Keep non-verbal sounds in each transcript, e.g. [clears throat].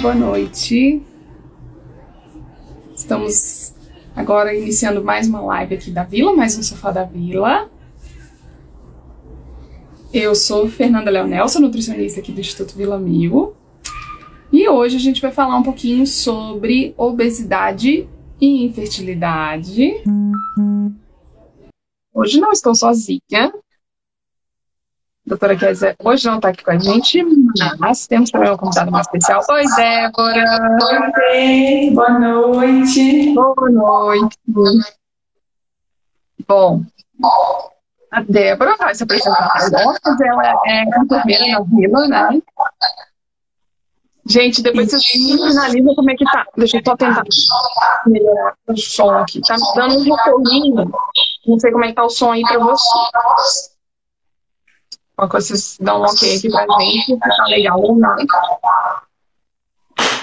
boa noite. Estamos agora iniciando mais uma live aqui da Vila, mais um Sofá da Vila. Eu sou Fernanda Leonel, sou nutricionista aqui do Instituto Vila Mil. E hoje a gente vai falar um pouquinho sobre obesidade e infertilidade. Hoje não estou sozinha, doutora Kézia hoje não está aqui com a gente, mas temos também uma convidada mais especial. Oi, Débora! Oi, boa noite! Boa noite! Bom, a Débora vai se apresentar para ela é enfermeira na vila, né? Gente, depois vocês finalizam como é que tá. Deixa eu só tentar melhorar o som aqui. Tá me dando um retorninho. Não sei como é que tá o som aí para você. Uma coisa, vocês dão um ok aqui pra gente, se tá legal ou não.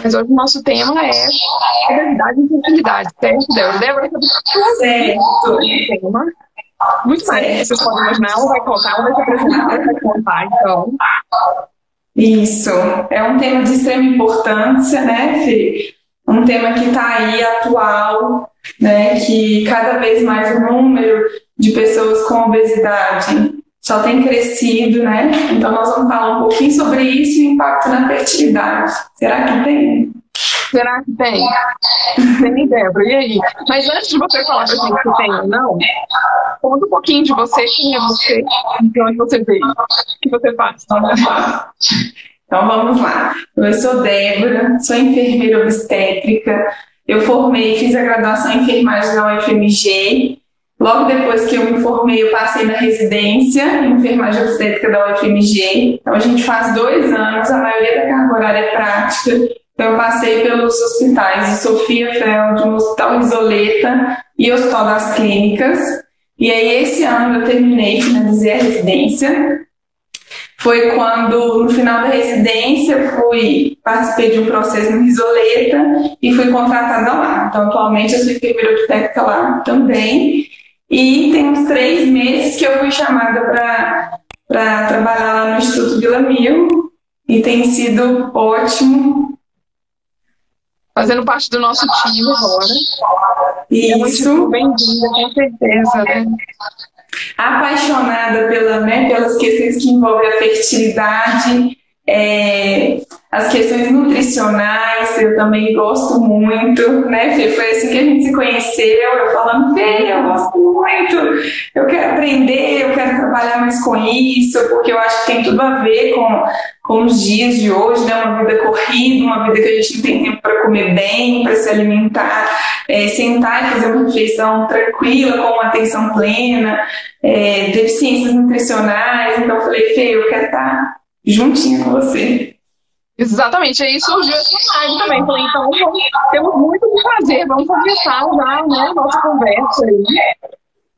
Mas hoje o nosso tema é obesidade e infertilidade, certo, Débora? Débora, certo. tema. Muito mais, vocês podem imaginar, ela vai contar, ela vai se apresentar, ela vai contar, então. Isso, é um tema de extrema importância, né, Fê? Um tema que está aí atual, né, que cada vez mais o número de pessoas com obesidade só tem crescido, né? Então nós vamos falar um pouquinho sobre isso e o impacto na fertilidade. Será que tem? Será que tem? Tem, Débora. E aí? Mas antes de você falar pra gente se tem ou não, conta um pouquinho de você, quem é você, de onde você veio, o que você faz. Então vamos lá. Eu sou Débora, sou enfermeira obstétrica. Eu formei, fiz a graduação em enfermagem na UFMG Logo depois que eu me formei, eu passei na residência em enfermagem obstétrica da UFMG. Então a gente faz dois anos, a maioria da carga horária é prática. Então eu passei pelos hospitais de Sofia Feld, no Hospital Isoleta e Hospital das Clínicas. E aí esse ano eu terminei, finalizei a residência. Foi quando, no final da residência, eu fui, participei de um processo no Isoleta e fui contratada lá. Então, atualmente, eu sou enfermeira obstétrica lá também. E tem uns três meses que eu fui chamada para trabalhar lá no Instituto Vila Mil e tem sido ótimo. Fazendo parte do nosso time agora. Isso. É bem-vinda, com certeza, né? Apaixonada pela, né, pelas questões que envolvem a fertilidade é, as questões nutricionais, eu também gosto muito, né, Fê? Foi assim que a gente se conheceu, eu falando, Fê, eu gosto muito, eu quero aprender, eu quero trabalhar mais com isso, porque eu acho que tem tudo a ver com, com os dias de hoje, né? Uma vida corrida, uma vida que a gente não tem tempo para comer bem, para se alimentar, é, sentar e fazer uma refeição tranquila, com uma atenção plena, é, deficiências nutricionais. Então, eu falei, Fê, eu quero estar juntinho com você. Exatamente, aí surgiu essa live também. Falei, então vamos, temos muito o que fazer, vamos começar já né, nossa conversa aí.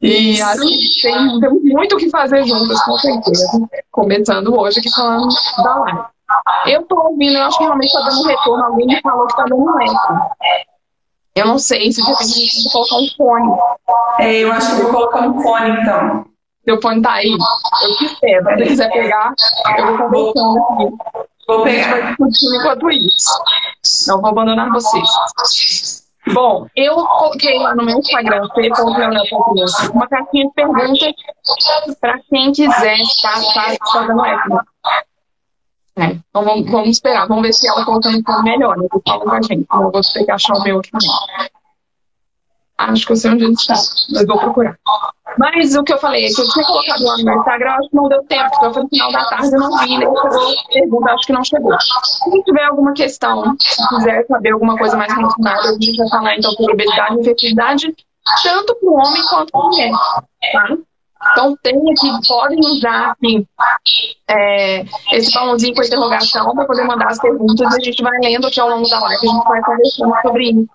E acho que tem, temos muito o que fazer juntas, com certeza. Começando hoje aqui falando da live. Eu tô ouvindo, eu acho que realmente tá dando retorno. Alguém me falou que tá dando eco. Eu não sei se de repente a gente colocar um fone. É, eu acho que vou colocar um fone então. Seu fone tá aí? Eu te espero. Se você quiser pegar, eu vou conversando aqui. Vou pegar. vai discutir enquanto isso. Não vou abandonar vocês. Bom, eu coloquei no meu Instagram, uma caixinha de perguntas para quem quiser estar fazendo essa. É, então vamos, vamos, esperar, vamos ver se ela colocando um melhor, né? Fala com a gente. Eu vou ter que achar o meu aqui também. Acho que eu sei onde ele está, mas vou procurar. Mas o que eu falei, que eu tinha colocado lá no meu Instagram, acho que não deu tempo, porque foi no final da tarde, eu não vi, nem chegou pergunta, acho que não chegou. Se tiver alguma questão, se quiser saber alguma coisa mais relacionada, a gente vai falar então sobre obesidade e infertilidade, tanto para o homem quanto para a mulher, tá? Então tem aqui, podem usar assim, é, esse balãozinho com interrogação para poder mandar as perguntas e a gente vai lendo aqui ao longo da live, a gente vai conversando sobre isso.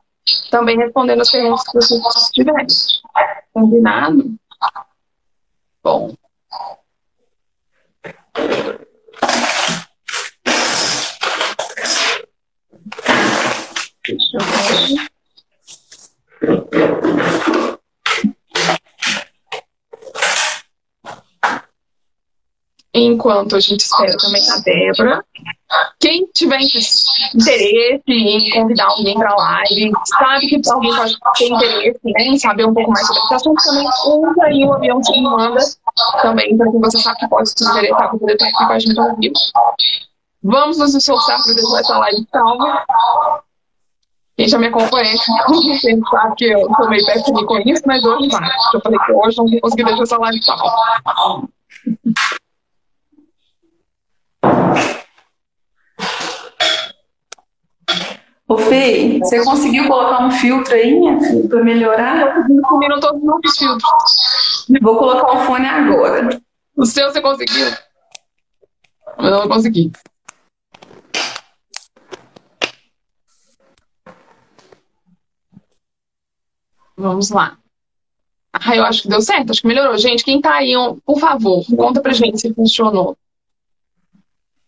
Também respondendo as perguntas que vocês tiverem. Combinado? Bom. Deixa eu ver. Enquanto a gente espera também a Débora, quem tiver interesse em convidar alguém para a live, sabe que alguém pode ter interesse né, em saber um pouco mais sobre esse assunto, também usa aí o avião que manda também, para quem você sabe que pode se interessar para poder estar aqui com a gente ao vivo. Vamos nos esforçar para deixar essa live salva. Quem já me acompanha, sabe que eu sou meio péssimo com isso, mas hoje vai. Eu falei que hoje não vou conseguir deixar essa live salva. Ô Fê, você conseguiu colocar um filtro aí, minha filha, para melhorar? Combinam todos os filtros. Vou colocar o fone agora. O seu você conseguiu? Eu não consegui. Vamos lá. Ah, eu acho que deu certo, acho que melhorou. Gente, quem tá aí, por favor, conta pra gente se funcionou.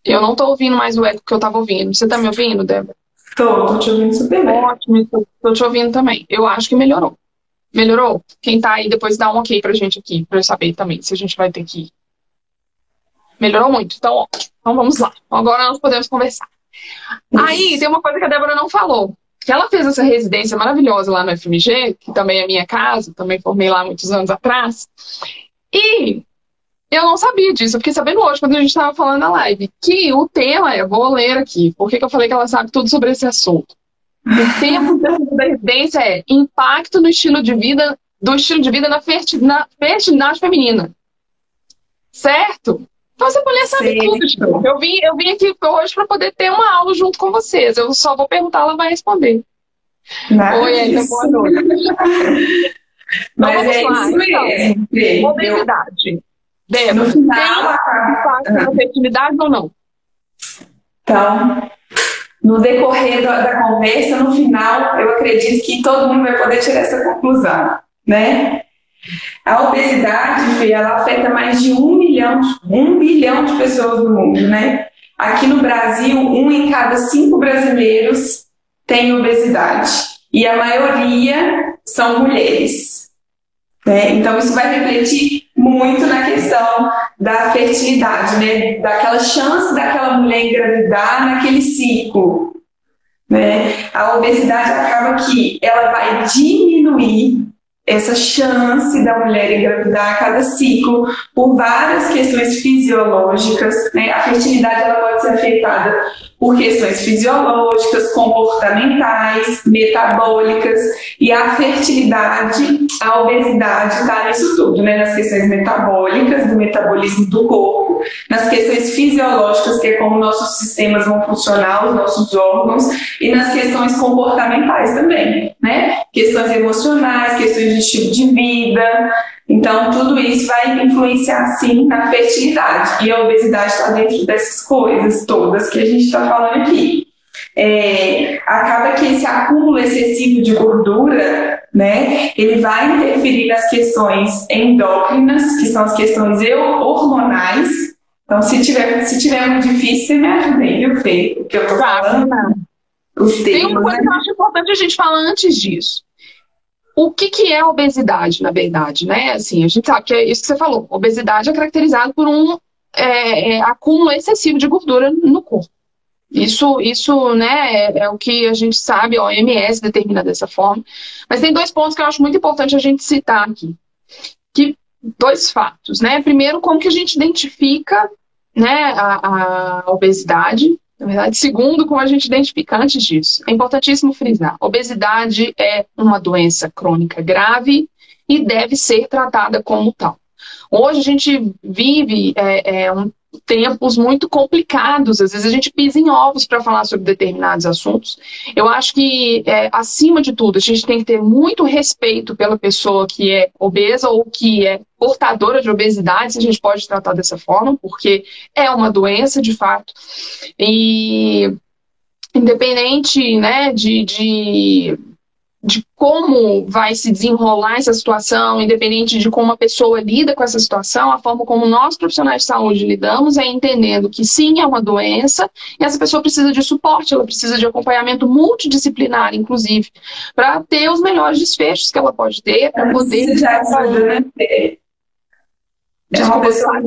Eu não tô ouvindo mais o eco que eu tava ouvindo. Você tá me ouvindo, Débora? Tô, tô te ouvindo super bem. Ótimo, tô, tô te ouvindo também. Eu acho que melhorou. Melhorou? Quem tá aí, depois dá um ok pra gente aqui, pra eu saber também se a gente vai ter que. Melhorou muito, então ótimo. Então vamos lá. Agora nós podemos conversar. Isso. Aí tem uma coisa que a Débora não falou que ela fez essa residência maravilhosa lá no FMG, que também é minha casa, também formei lá muitos anos atrás. E eu não sabia disso, eu fiquei sabendo hoje, quando a gente estava falando na live, que o tema é, vou ler aqui, por que eu falei que ela sabe tudo sobre esse assunto? O tema da residência é impacto no estilo de vida, do estilo de vida na fertilidade feminina. Certo? Então essa mulher sabe tudo. Eu vim, eu vim aqui hoje para poder ter uma aula junto com vocês. Eu só vou perguntar, ela vai responder. Oi, Ellen, boa noite. Mas então, é lá. isso. Então, obesidade. Débora, no final, tem impacto na fertilidade ou não? Então, no decorrer da, da, conversa, no final, eu acredito que todo mundo vai poder tirar essa conclusão, né? A obesidade, ela afeta mais de um milhão, um bilhão de pessoas no mundo, né? Aqui no Brasil, um em cada cinco brasileiros tem obesidade e a maioria são mulheres. Né? Então, isso vai refletir questão da fertilidade, né? Daquela chance daquela mulher engravidar naquele ciclo. Né? A obesidade acaba que ela vai diminuir essa chance da mulher engravidar a cada ciclo por várias questões fisiológicas. Né? A fertilidade ela pode ser afetada por questões fisiológicas, comportamentais, metabólicas e a fertilidade, a obesidade está nisso tudo, né? Nas questões metabólicas, do metabolismo do corpo, nas questões fisiológicas, que é como nossos sistemas vão funcionar, os nossos órgãos, e nas questões comportamentais também, né? Questões emocionais, questões de estilo de vida, então, tudo isso vai influenciar, sim, na fertilidade. E a obesidade está dentro dessas coisas todas que a gente está falando aqui. É, acaba que esse acúmulo excessivo de gordura, né, ele vai interferir nas questões endócrinas, que são as questões hormonais. Então, se tiver, se tiver muito difícil, você me ajuda aí, viu, Fê? O que eu tô falando. Os termos, Tem uma coisa né? que eu acho importante a gente falar antes disso o que, que é obesidade, na verdade, né? Assim, a gente sabe que é isso que você falou. Obesidade é caracterizado por um é, é, acúmulo excessivo de gordura no corpo. Isso, isso né, é, é, o que a gente sabe, a OMS determina dessa forma. Mas tem dois pontos que eu acho muito importante a gente citar aqui. Que, dois fatos, né? Primeiro, como que a gente identifica né, a, a obesidade na verdade. Segundo, como a gente identifica antes disso, é importantíssimo frisar: obesidade é uma doença crônica grave e deve ser tratada como tal. Hoje a gente vive é, é, um, tempos muito complicados, às vezes a gente pisa em ovos para falar sobre determinados assuntos. Eu acho que, é, acima de tudo, a gente tem que ter muito respeito pela pessoa que é obesa ou que é portadora de obesidade, se a gente pode tratar dessa forma, porque é uma doença de fato. E independente né, de, de de como vai se desenrolar essa situação, independente de como a pessoa lida com essa situação, a forma como nós profissionais de saúde lidamos é entendendo que sim, é uma doença e essa pessoa precisa de suporte, ela precisa de acompanhamento multidisciplinar, inclusive, para ter os melhores desfechos que ela pode ter, para poder. Já ajuda, né? É uma, pessoa,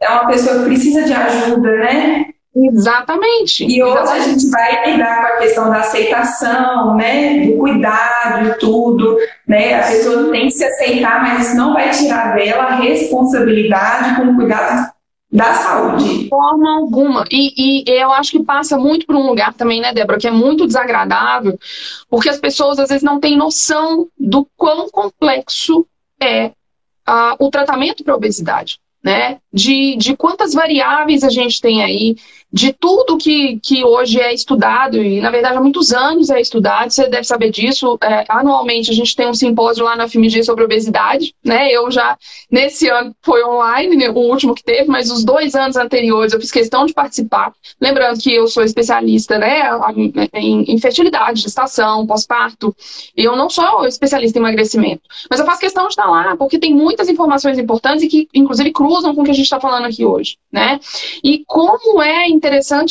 é uma pessoa que precisa de ajuda, né? Exatamente. E hoje Exatamente. a gente vai lidar com a questão da aceitação, né? Do cuidado e tudo, né? A pessoa tem que se aceitar, mas isso não vai tirar dela a responsabilidade com o cuidado da saúde. De forma alguma. E, e eu acho que passa muito por um lugar também, né, Débora, que é muito desagradável, porque as pessoas às vezes não têm noção do quão complexo é uh, o tratamento para a obesidade. Né? De, de quantas variáveis a gente tem aí, de tudo que, que hoje é estudado, e na verdade há muitos anos é estudado, você deve saber disso. É, anualmente a gente tem um simpósio lá na FMG sobre obesidade, né? Eu já, nesse ano foi online, né, o último que teve, mas os dois anos anteriores eu fiz questão de participar. Lembrando que eu sou especialista né, em, em fertilidade, gestação, pós-parto, e eu não sou especialista em emagrecimento, mas eu faço questão de estar lá, porque tem muitas informações importantes e que, inclusive, cruzam com o que a gente está falando aqui hoje, né? E como é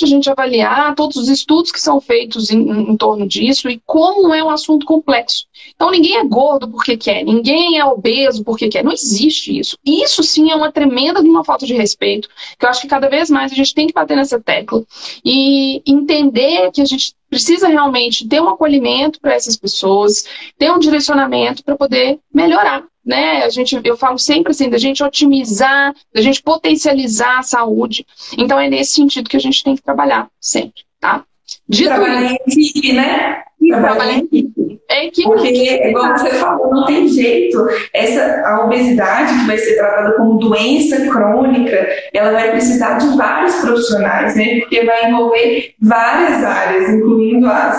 a gente avaliar todos os estudos que são feitos em, em, torno disso e como é um assunto complexo. Então, ninguém é gordo porque quer, ninguém é obeso porque quer. Não existe isso. Isso sim é uma tremenda uma falta de respeito, que eu acho que cada vez mais a gente tem que bater nessa tecla e entender que a gente precisa realmente ter um acolhimento para essas pessoas, ter um direcionamento para poder melhorar né? A gente, eu falo sempre assim, da gente otimizar, da gente potencializar a saúde. Então é nesse sentido que a gente tem que trabalhar sempre, tá? Dito trabalhar em equipe, né? Trabalhar em equipe. É equipe. Porque, igual você falou, não tem jeito. Essa, a obesidade, que vai ser tratada como doença crônica, ela vai precisar de vários profissionais, né? Porque vai envolver várias áreas, incluindo as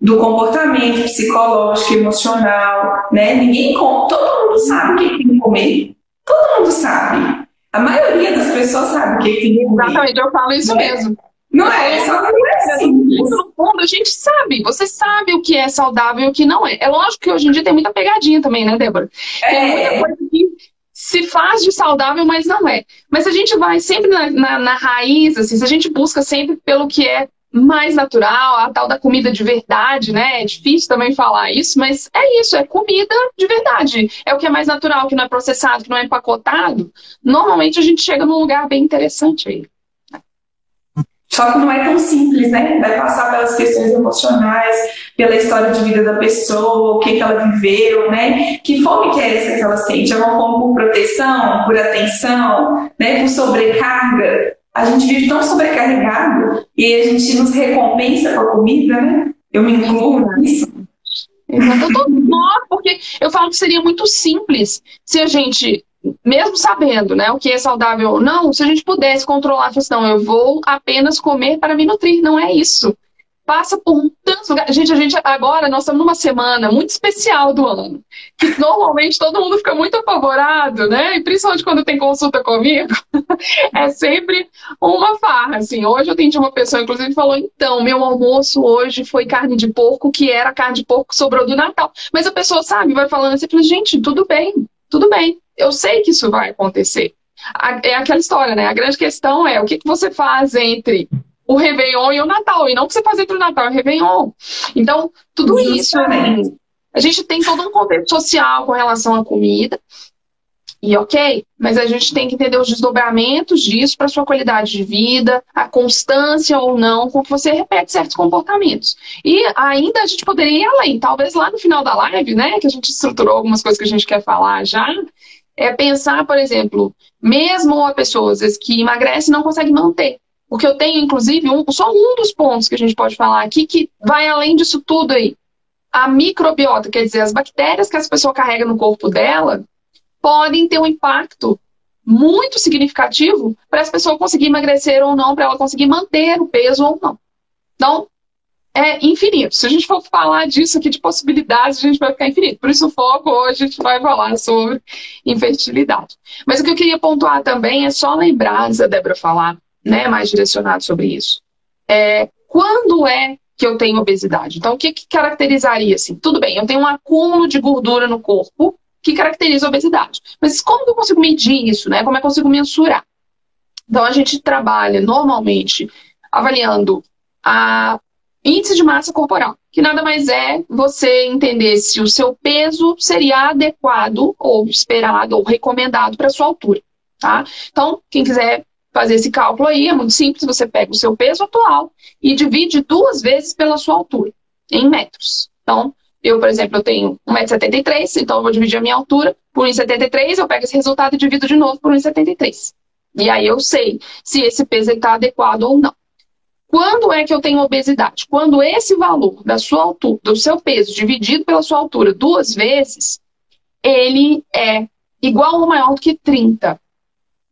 do comportamento psicológico, emocional, né? Ninguém todo mundo sabe o que tem que comer. Todo mundo sabe. A maioria das pessoas sabe o que tem que comer. Exatamente, eu falo isso é? mesmo. Não é, só não é assim. No fundo, a gente sabe, você sabe o que é saudável e o que não é. É lógico que hoje em dia tem muita pegadinha também, né, Débora? Tem É. muita coisa que se faz de saudável, mas não é. Mas a gente vai sempre na, na, na raiz, assim, se a gente busca sempre pelo que é mais natural, a tal da comida de verdade, né? É difícil também falar isso, mas é isso, é comida de verdade. É o que é mais natural, que não é processado, que não é empacotado. Normalmente a gente chega num lugar bem interessante aí. Só que não é tão simples, né? Vai passar pelas questões emocionais, pela história de vida da pessoa, o que, que ela viveu, né? Que fome que é essa que ela sente? É uma fome por proteção, por atenção, né? Por sobrecarga? A gente vive tão sobrecarregado e a gente nos recompensa com a comida, né? Eu me incluo nisso. Exato. Eu tô nó, porque eu falo que seria muito simples se a gente, mesmo sabendo né, o que é saudável ou não, se a gente pudesse controlar a questão, eu vou apenas comer para me nutrir. Não é isso. Passa por tantos lugares. Gente, a gente agora nós estamos numa semana muito especial do ano. Que normalmente todo mundo fica muito apavorado, né? E principalmente quando tem consulta comigo, [laughs] é sempre uma farra. Assim, hoje eu atendi uma pessoa, inclusive, falou: então, meu almoço hoje foi carne de porco, que era carne de porco que sobrou do Natal. Mas a pessoa, sabe, vai falando assim, gente, tudo bem, tudo bem. Eu sei que isso vai acontecer. É aquela história, né? A grande questão é o que você faz entre o Réveillon e o Natal, e não o que você faz entre o Natal e o Réveillon. Então, tudo isso, assim, a gente tem todo um contexto social com relação à comida, e ok, mas a gente tem que entender os desdobramentos disso para sua qualidade de vida, a constância ou não com que você repete certos comportamentos. E ainda a gente poderia ir além, talvez lá no final da live, né, que a gente estruturou algumas coisas que a gente quer falar já, é pensar, por exemplo, mesmo a pessoa às vezes, que emagrece não consegue manter. Porque eu tenho, inclusive, um, só um dos pontos que a gente pode falar aqui que vai além disso tudo aí. A microbiota, quer dizer, as bactérias que essa pessoa carrega no corpo dela, podem ter um impacto muito significativo para essa pessoa conseguir emagrecer ou não, para ela conseguir manter o peso ou não. Então, é infinito. Se a gente for falar disso aqui de possibilidades, a gente vai ficar infinito. Por isso o foco hoje a gente vai falar sobre infertilidade. Mas o que eu queria pontuar também é só lembrar, antes da Débora falar, né, mais direcionado sobre isso. É, quando é que eu tenho obesidade? Então, o que, que caracterizaria assim? Tudo bem, eu tenho um acúmulo de gordura no corpo que caracteriza a obesidade. Mas como que eu consigo medir isso, né? Como é que eu consigo mensurar? Então, a gente trabalha normalmente avaliando a índice de massa corporal, que nada mais é você entender se o seu peso seria adequado ou esperado ou recomendado para sua altura, tá? Então, quem quiser fazer esse cálculo aí, é muito simples, você pega o seu peso atual e divide duas vezes pela sua altura, em metros. Então, eu, por exemplo, eu tenho 1,73m, então eu vou dividir a minha altura por 1,73, eu pego esse resultado e divido de novo por 1,73. E aí eu sei se esse peso está adequado ou não. Quando é que eu tenho obesidade? Quando esse valor da sua altura, do seu peso dividido pela sua altura duas vezes, ele é igual ou maior do que 30.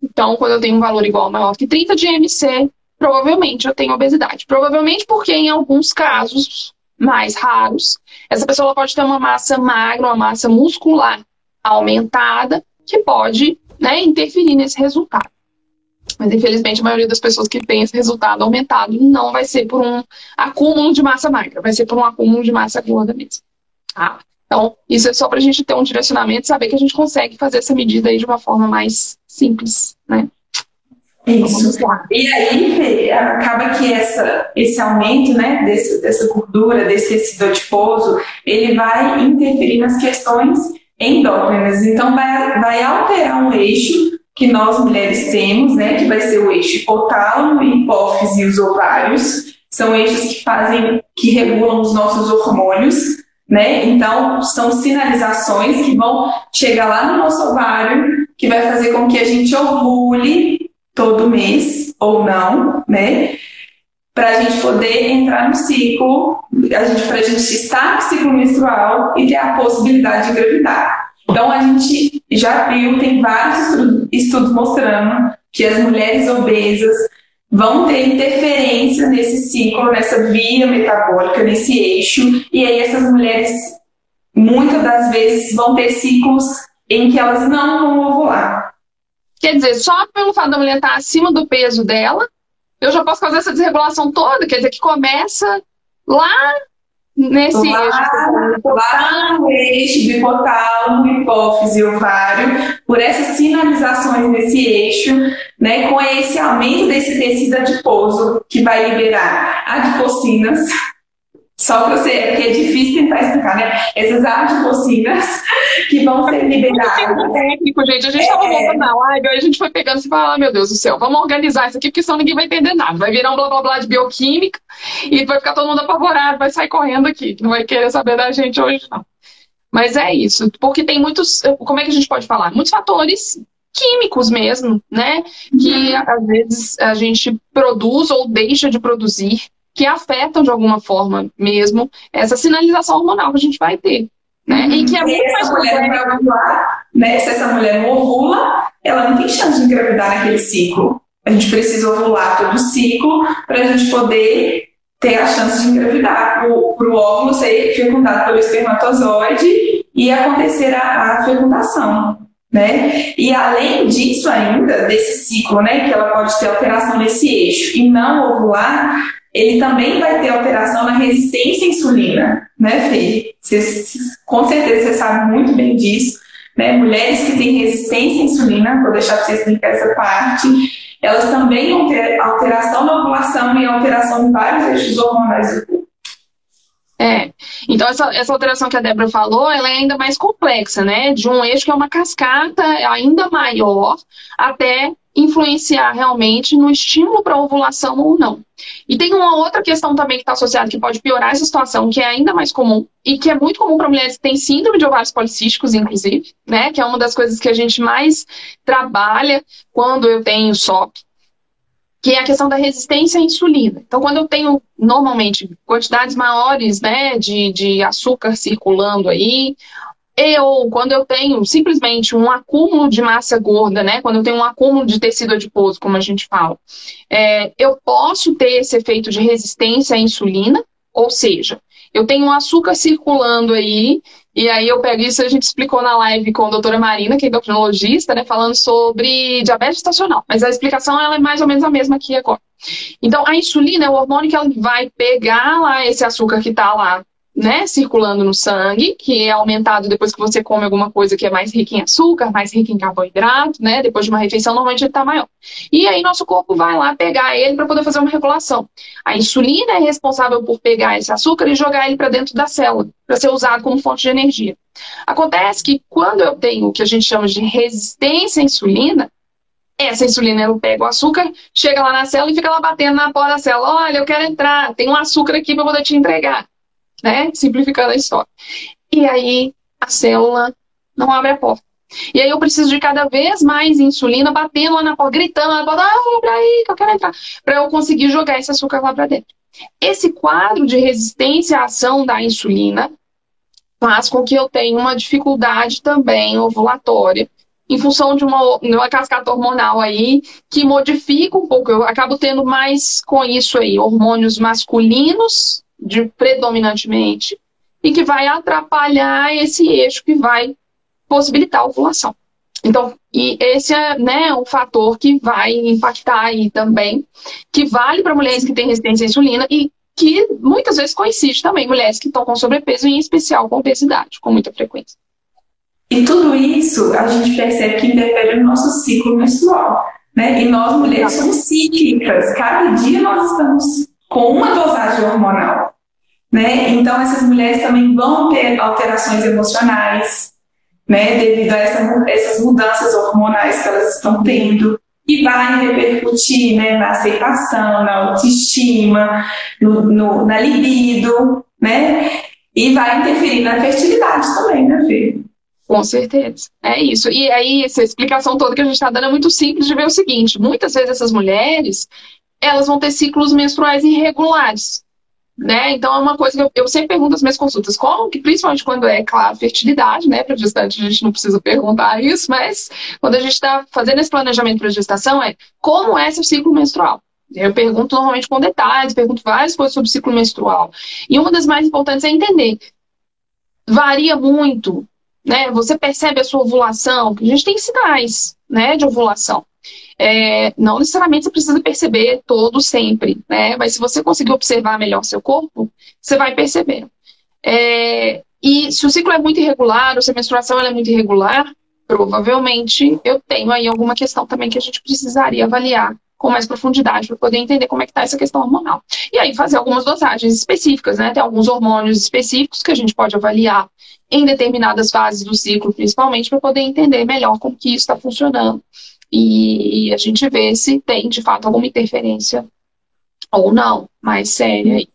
Então, quando eu tenho um valor igual maior que 30 de MC, provavelmente eu tenho obesidade. Provavelmente porque em alguns casos mais raros, essa pessoa pode ter uma massa magra, uma massa muscular aumentada, que pode né, interferir nesse resultado. Mas, infelizmente, a maioria das pessoas que tem esse resultado aumentado não vai ser por um acúmulo de massa magra, vai ser por um acúmulo de massa gorda mesmo. Tá? Então, isso é só para a gente ter um direcionamento e saber que a gente consegue fazer essa medida aí de uma forma mais simples, né? Isso. E aí, Fê, acaba que essa, esse aumento né, desse, dessa gordura, desse tecido adiposo, ele vai interferir nas questões endócrinas. Então, vai, vai alterar um eixo que nós mulheres temos, né, que vai ser o eixo hipotálamo, hipófise e os ovários. São eixos que fazem, que regulam os nossos hormônios, né? Então, são sinalizações que vão chegar lá no nosso ovário, que vai fazer com que a gente ovule todo mês ou não, né? Para a gente poder entrar no ciclo, a gente, para a gente estar no ciclo menstrual e ter a possibilidade de engravidar. Então, a gente já viu, tem vários estudos mostrando que as mulheres obesas vão ter interferência nesse ciclo, nessa via metabólica, nesse eixo, e aí essas mulheres, muitas das vezes, vão ter ciclos em que elas não vão ovular. Quer dizer, só pelo fato da mulher estar acima do peso dela, eu já posso fazer essa desregulação toda, quer dizer, que começa lá nesse lá, eixo. Lá no eixo bipotálamo, hipófise e ovário, por essas sinalizações nesse eixo, né, com esse aumento desse tecido adiposo, que vai liberar adipocinas, só para você, é porque é difícil tentar explicar, né? Essas adipocinas [laughs] que vão ser liberadas. técnico, gente. A gente estava é... voltando na live, aí a gente foi pegando e falando, ah, meu Deus do céu, vamos organizar isso aqui, porque senão ninguém vai entender nada. Vai virar um blá blá blá de bioquímica e vai ficar todo mundo apavorado, vai sair correndo aqui. Não vai querer saber da gente hoje, não. Mas é isso, porque tem muitos, como é que a gente pode falar? Muitos fatores químicos mesmo, né? Que uhum. às vezes a gente produz ou deixa de produzir que afetam de alguma forma mesmo essa sinalização hormonal que a gente vai ter. Né? E que é muito mais mulher ovular, né? Se essa mulher não ovula, ela não tem chance de engravidar naquele ciclo. A gente precisa ovular todo o ciclo para a gente poder ter a chance de engravidar, para o óvulo ser fecundado pelo espermatozoide e acontecer a, a fecundação. Né? E além disso ainda, desse ciclo, né, que ela pode ter alteração nesse eixo e não ovular, ele também vai ter alteração na resistência à insulina, né, Fê? Com certeza você sabe muito bem disso. Né? Mulheres que têm resistência à insulina, vou deixar para você explicar essa parte, elas também vão ter alteração na ovulação e alteração em vários eixos hormonais do corpo. É, então essa, essa alteração que a Débora falou, ela é ainda mais complexa, né? De um eixo que é uma cascata ainda maior até influenciar realmente no estímulo para ovulação ou não. E tem uma outra questão também que está associada que pode piorar essa situação, que é ainda mais comum e que é muito comum para mulheres que têm síndrome de ovários policísticos, inclusive, né? Que é uma das coisas que a gente mais trabalha quando eu tenho SOP, que é a questão da resistência à insulina. Então, quando eu tenho normalmente quantidades maiores, né, de, de açúcar circulando aí, ou quando eu tenho simplesmente um acúmulo de massa gorda, né? Quando eu tenho um acúmulo de tecido adiposo, como a gente fala, é, eu posso ter esse efeito de resistência à insulina, ou seja, eu tenho um açúcar circulando aí, e aí eu pego isso, a gente explicou na live com a doutora Marina, que é endocrinologista, né, falando sobre diabetes estacional. Mas a explicação ela é mais ou menos a mesma aqui agora. Então, a insulina é o hormônio que ela vai pegar lá esse açúcar que está lá né, circulando no sangue, que é aumentado depois que você come alguma coisa que é mais rica em açúcar, mais rica em carboidrato, né? Depois de uma refeição, normalmente ele está maior. E aí nosso corpo vai lá pegar ele para poder fazer uma regulação. A insulina é responsável por pegar esse açúcar e jogar ele para dentro da célula, para ser usado como fonte de energia. Acontece que quando eu tenho o que a gente chama de resistência à insulina, essa insulina, ela pega o açúcar, chega lá na célula e fica lá batendo na porta da célula. Olha, eu quero entrar, tem um açúcar aqui para poder te entregar. Né? Simplificando a história. E aí a célula não abre a porta. E aí eu preciso de cada vez mais insulina batendo lá na porta, gritando lá na porta, ah, abre aí que eu quero entrar, para eu conseguir jogar esse açúcar lá para dentro. Esse quadro de resistência à ação da insulina faz com que eu tenha uma dificuldade também ovulatória em função de uma, uma cascata hormonal aí que modifica um pouco. Eu acabo tendo mais com isso aí, hormônios masculinos, de, predominantemente, e que vai atrapalhar esse eixo que vai possibilitar a ovulação. Então, e esse é né, um fator que vai impactar aí também, que vale para mulheres que têm resistência à insulina e que muitas vezes coincide também mulheres que estão com sobrepeso, em especial com obesidade, com muita frequência. E tudo isso a gente percebe que interfere no nosso ciclo menstrual. Né? E nós mulheres somos cíclicas. Cada dia nós estamos com uma dosagem hormonal. Né? Então, essas mulheres também vão ter alterações emocionais, né? devido a essa, essas mudanças hormonais que elas estão tendo. E vai repercutir né, na aceitação, na autoestima, no, no, na libido, né? E vai interferir na fertilidade também, né, Fê? Com certeza. É isso. E aí, essa explicação toda que a gente está dando é muito simples de ver o seguinte: muitas vezes essas mulheres elas vão ter ciclos menstruais irregulares. Né? Então é uma coisa que eu, eu sempre pergunto nas minhas consultas, como que, principalmente quando é, claro, fertilidade, né? Para gestante a gente não precisa perguntar isso, mas quando a gente está fazendo esse planejamento para gestação, é como é seu ciclo menstrual? Eu pergunto normalmente com detalhes, pergunto várias coisas sobre o ciclo menstrual. E uma das mais importantes é entender. Varia muito né? Você percebe a sua ovulação, a gente tem sinais, né, de ovulação. É, não necessariamente você precisa perceber todo sempre, né? Mas se você conseguir observar melhor seu corpo, você vai perceber. É, e se o ciclo é muito irregular, ou se a menstruação é muito irregular, provavelmente eu tenho aí alguma questão também que a gente precisaria avaliar com mais profundidade para poder entender como é que está essa questão hormonal. E aí fazer algumas dosagens específicas, né? Tem alguns hormônios específicos que a gente pode avaliar em determinadas fases do ciclo, principalmente, para poder entender melhor como que isso está funcionando. E a gente vê se tem, de fato, alguma interferência ou não, mais séria aí.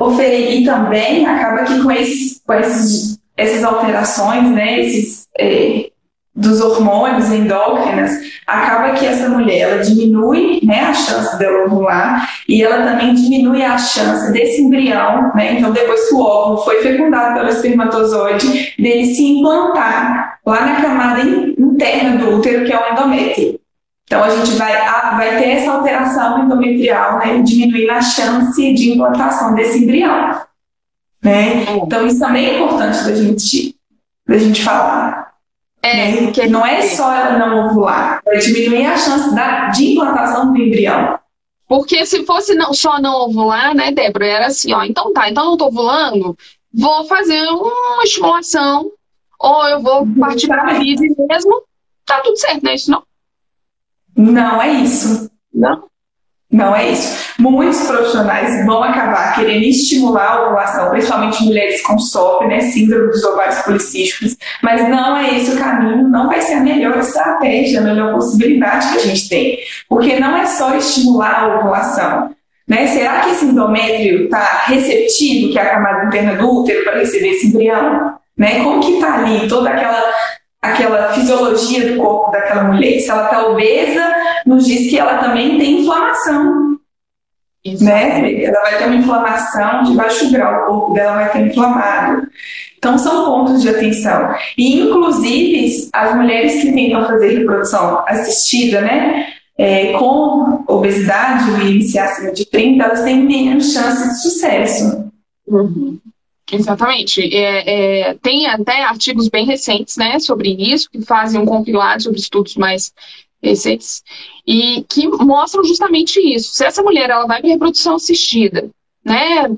Ô, Fê, e também acaba que com, esses, com esses, essas alterações, né, esses, é, dos hormônios endócrinas, acaba que essa mulher ela diminui né, a chance dela ovular e ela também diminui a chance desse embrião, né, então depois que o óvulo foi fecundado pelo espermatozoide, dele se implantar lá na camada interna do útero, que é o endométrio. Então a gente vai, vai ter essa alteração endometrial, né, diminuindo a chance de implantação desse embrião. Né? Então isso também é importante da gente, da gente falar. É, né? que não é só ela não ovular, vai diminuir a chance da, de implantação do embrião. Porque se fosse não, só não ovular, né, Débora, era assim, ó, então tá, então não tô ovulando, vou fazer uma estimulação, ou eu vou partir para a mesmo, tá tudo certo, não é isso não? Não é isso. Não? Não é isso. Muitos profissionais vão acabar querendo estimular a ovulação, principalmente mulheres com SOP, né, síndrome dos ovários policísticos, mas não é esse o caminho, não vai ser a melhor estratégia, a melhor possibilidade que a gente tem, porque não é só estimular a ovulação. Né? Será que esse endométrio está receptivo, que é a camada interna do útero, para receber esse embrião? Né? Como que está ali toda aquela aquela fisiologia do corpo daquela mulher. Se ela está obesa, nos diz que ela também tem inflamação. Né? Ela vai ter uma inflamação de baixo grau, o corpo dela vai ter inflamado. Então, são pontos de atenção. E, inclusive, as mulheres que tentam fazer reprodução assistida, né, é, com obesidade, o IMC acima de 30, elas têm menos chance de sucesso. Uhum. Exatamente. É, é, tem até artigos bem recentes né, sobre isso, que fazem um compilado sobre estudos mais recentes, e que mostram justamente isso. Se essa mulher ela vai para reprodução assistida, né?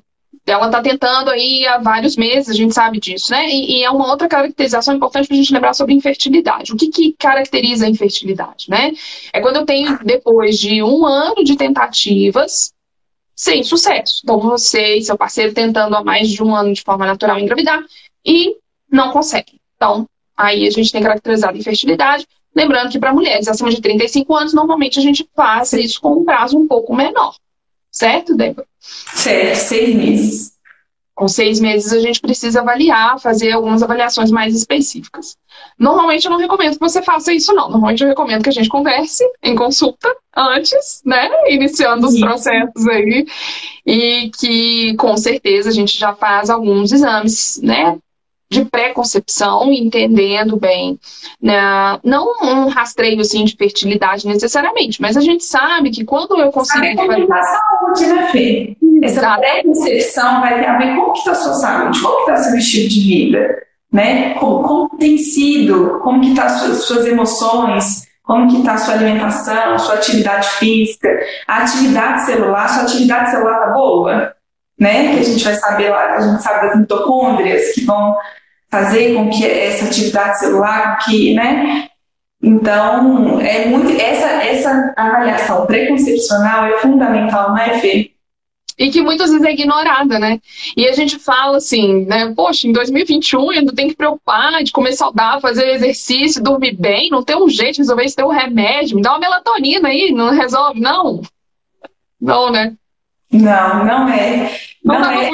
Ela está tentando aí há vários meses, a gente sabe disso, né? E, e é uma outra caracterização importante para a gente lembrar sobre infertilidade. O que, que caracteriza a infertilidade, né? É quando eu tenho, depois de um ano de tentativas, sem sucesso. Então, você e seu parceiro tentando há mais de um ano de forma natural engravidar e não consegue. Então, aí a gente tem caracterizado infertilidade Lembrando que para mulheres acima de 35 anos, normalmente a gente faz isso com um prazo um pouco menor. Certo, Débora? Certo, seis meses. Com seis meses a gente precisa avaliar, fazer algumas avaliações mais específicas. Normalmente eu não recomendo que você faça isso, não. Normalmente eu recomendo que a gente converse em consulta antes, né? Iniciando os processos aí. E que com certeza a gente já faz alguns exames, né? De pré-concepção, entendendo bem, né? não um rastreio assim de fertilidade necessariamente, mas a gente sabe que quando eu consigo sabe como está a saúde, né, Fê? Essa pré-concepção vai ter a ver com como está a sua saúde, como está seu estilo de vida, né? Como, como tem sido, como que tá as suas, suas emoções, como que está a sua alimentação, sua atividade física, a atividade celular, sua atividade celular tá boa, né? Que a gente vai saber lá, a gente sabe das mitocôndrias que vão fazer com que essa atividade celular, que, né? Então, é muito essa essa avaliação preconcepcional é fundamental, não é, Fê? E que muitas vezes é ignorada, né? E a gente fala assim, né? Poxa, em 2021 ainda tem que preocupar de comer saudável, fazer exercício, dormir bem, não tem um jeito de resolver isso, ter um remédio, me dá uma melatonina aí, não resolve, não. Não, né? Não, não é. Não, não, é,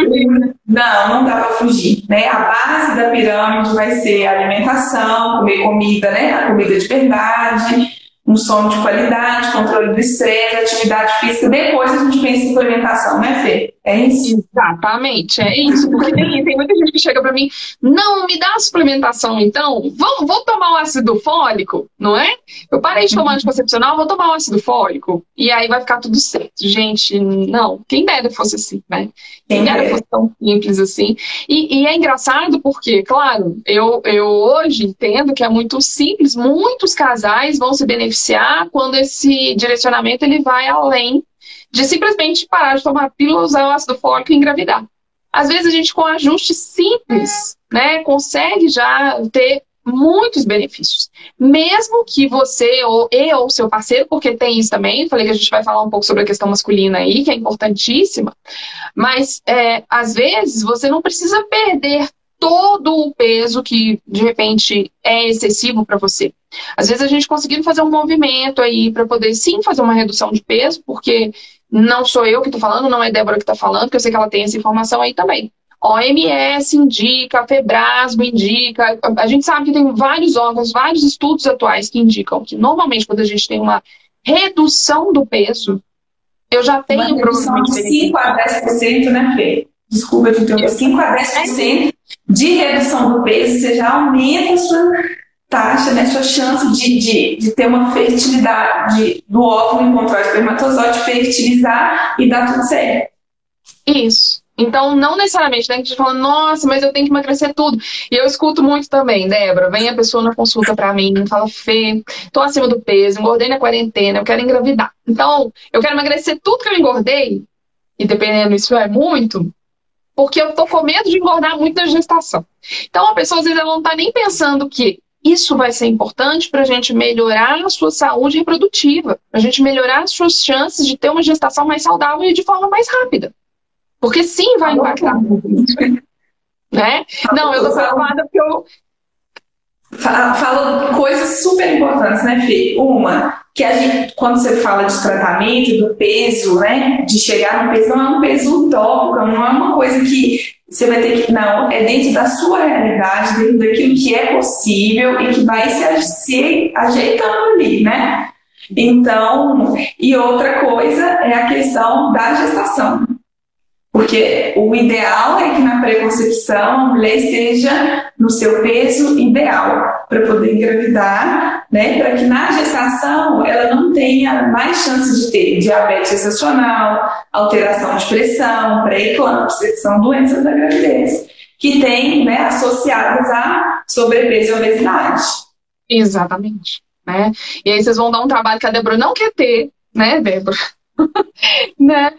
não, não dá para fugir. Né? A base da pirâmide vai ser alimentação, comer comida, né? A comida de verdade, um sono de qualidade, controle do estresse, atividade física. Depois a gente pensa em implementação, né, Fê? É isso? Exatamente, é isso. Porque tem, tem muita gente que chega para mim, não, me dá a suplementação então, vou, vou tomar o ácido fólico, não é? Eu parei de tomar uhum. anticoncepcional, vou tomar o ácido fólico, e aí vai ficar tudo certo. Gente, não, quem dera fosse assim, né? Quem dera fosse tão simples assim. E, e é engraçado porque, claro, eu, eu hoje entendo que é muito simples, muitos casais vão se beneficiar quando esse direcionamento ele vai além de simplesmente parar de tomar pílula, usar o ácido fólico e engravidar. Às vezes a gente com ajuste simples, né, consegue já ter muitos benefícios. Mesmo que você ou e ou seu parceiro, porque tem isso também, falei que a gente vai falar um pouco sobre a questão masculina aí, que é importantíssima, mas é, às vezes você não precisa perder todo o peso que de repente é excessivo para você. Às vezes a gente conseguindo fazer um movimento aí para poder sim fazer uma redução de peso, porque não sou eu que estou falando, não é Débora que está falando, porque eu sei que ela tem essa informação aí também. OMS indica, Febrasgo indica, a gente sabe que tem vários órgãos, vários estudos atuais que indicam que normalmente quando a gente tem uma redução do peso, eu já tenho uma provavelmente. De 5 a 10%, né, Fê? Desculpa de interromper. 5 a 10% de redução do peso, você já aumenta a sua taxa, né, sua chance de, de, de ter uma fertilidade do óvulo encontrar o espermatozoide, fertilizar e dar tudo certo. Isso. Então, não necessariamente, né? A gente fala, nossa, mas eu tenho que emagrecer tudo. E eu escuto muito também, Débora, vem a pessoa na consulta pra mim, fala, Fê, tô acima do peso, engordei na quarentena, eu quero engravidar. Então, eu quero emagrecer tudo que eu engordei, e dependendo, isso é muito, porque eu tô com medo de engordar muito na gestação. Então, a pessoa, às vezes, ela não tá nem pensando que isso vai ser importante para a gente melhorar a sua saúde reprodutiva, para a gente melhorar as suas chances de ter uma gestação mais saudável e de forma mais rápida. Porque sim, vai impactar. né? Não, eu tô preocupada porque eu. Fala coisas super importantes, né, Fê? Uma, que a gente, quando você fala de tratamento, do peso, né, de chegar no peso, não é um peso utópico, não é uma coisa que você vai ter que. Não, é dentro da sua realidade, dentro daquilo que é possível e que vai se, se ajeitando ali, né? Então, e outra coisa é a questão da gestação. Porque o ideal é que na preconcepção a mulher esteja no seu peso ideal para poder engravidar, né? Para que na gestação ela não tenha mais chances de ter diabetes gestacional, alteração de pressão, pré-eclâmpsia, que são doenças da gravidez, que tem, né, associadas a sobrepeso e obesidade. Exatamente. Né? E aí vocês vão dar um trabalho que a Débora não quer ter, né, Débora? [laughs] né?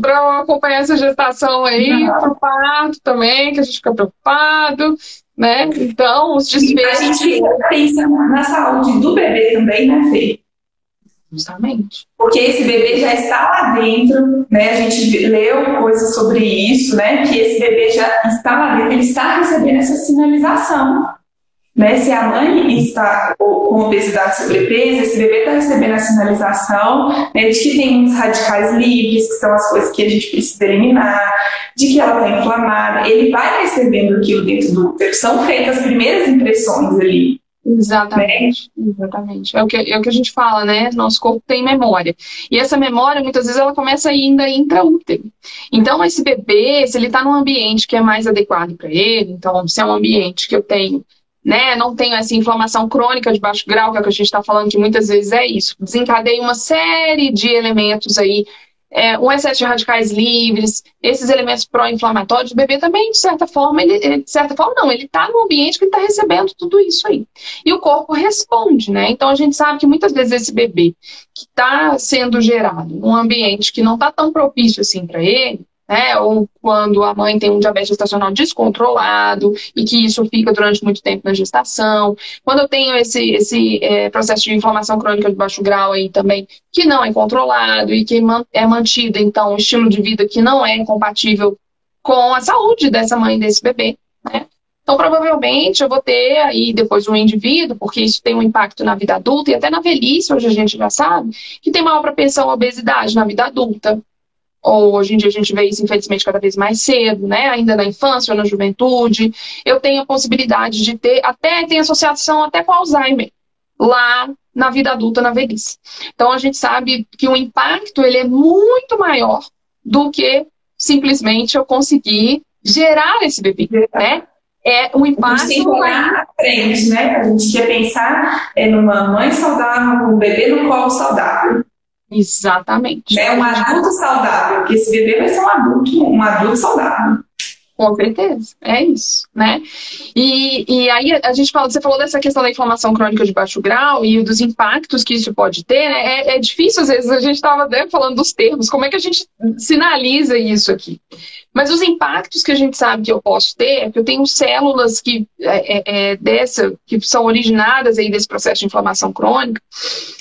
Para acompanhar essa gestação aí, para o parto também, que a gente fica preocupado, né? Então, os desfechos. A gente pensa na saúde do bebê também, né, Fê? Justamente. Porque esse bebê já está lá dentro, né? A gente leu coisas sobre isso, né? Que esse bebê já está lá dentro, ele está recebendo essa sinalização. Né? Se a mãe está com obesidade e sobrepeso, esse bebê está recebendo a sinalização né, de que tem muitos radicais livres, que são as coisas que a gente precisa eliminar, de que ela está inflamada. Ele vai recebendo aquilo dentro do útero. São feitas as primeiras impressões ali. Exatamente, né? exatamente. É o, que, é o que a gente fala, né? Nosso corpo tem memória. E essa memória, muitas vezes, ela começa ainda intraútero. Então, esse bebê, se ele está num ambiente que é mais adequado para ele, então, se é um ambiente que eu tenho né? Não tenho essa inflamação crônica de baixo grau, que é o que a gente está falando, que muitas vezes é isso. Desencadeia uma série de elementos aí, é, um excesso de radicais livres, esses elementos pró-inflamatórios, o bebê também, de certa forma, ele, ele de certa forma, não, ele está no ambiente que ele está recebendo tudo isso aí. E o corpo responde, né? Então a gente sabe que muitas vezes esse bebê que está sendo gerado num ambiente que não está tão propício assim para ele, né? Ou quando a mãe tem um diabetes gestacional descontrolado e que isso fica durante muito tempo na gestação. Quando eu tenho esse, esse é, processo de inflamação crônica de baixo grau aí também, que não é controlado e que é mantido, então, um estilo de vida que não é compatível com a saúde dessa mãe desse bebê, né? Então, provavelmente, eu vou ter aí depois um indivíduo, porque isso tem um impacto na vida adulta e até na velhice, hoje a gente já sabe, que tem maior propensão à obesidade na vida adulta, ou hoje em dia a gente vê isso, infelizmente, cada vez mais cedo, né? Ainda na infância ou na juventude. Eu tenho a possibilidade de ter, até tem associação até com Alzheimer, lá na vida adulta, na velhice. Então a gente sabe que o impacto ele é muito maior do que simplesmente eu conseguir gerar esse bebê, né? É o impacto. Olhar à frente, né? A gente quer pensar é, numa mãe saudável, um bebê no colo saudável. Exatamente. É um adulto saudável, porque esse bebê vai ser um adulto, um adulto saudável. Com certeza, é isso, né? E, e aí a gente fala, você falou dessa questão da inflamação crônica de baixo grau e dos impactos que isso pode ter, né? É, é difícil, às vezes, a gente estava né, falando dos termos, como é que a gente sinaliza isso aqui? Mas os impactos que a gente sabe que eu posso ter é que eu tenho células que, é, é, é, dessa, que são originadas aí desse processo de inflamação crônica,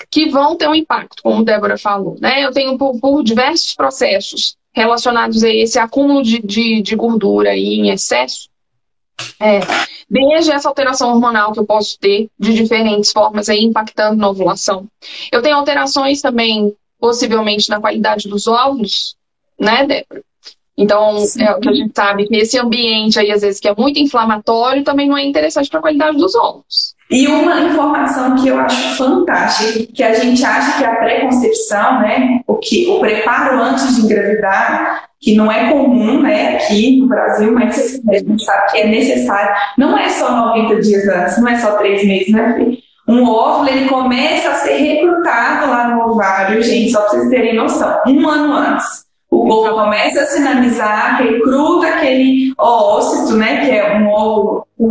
que vão ter um impacto, como Débora falou. Né? Eu tenho por, por diversos processos relacionados a esse acúmulo de, de, de gordura aí em excesso, é, desde essa alteração hormonal que eu posso ter de diferentes formas aí impactando na ovulação. Eu tenho alterações também, possivelmente, na qualidade dos óvulos, né, Débora? Então, Sim. é o que a gente sabe que esse ambiente aí, às vezes, que é muito inflamatório, também não é interessante para a qualidade dos ovos. E uma informação que eu acho fantástica, que a gente acha que a pré-concepção, né, o que o preparo antes de engravidar, que não é comum, né, aqui no Brasil, mas a gente sabe que é necessário. Não é só 90 dias antes, não é só três meses, né, Fê? Um óvulo, ele começa a ser recrutado lá no ovário, gente, só para vocês terem noção, um ano antes. O corpo começa a sinalizar, recruta aquele ócito, né, que é um óvulo, um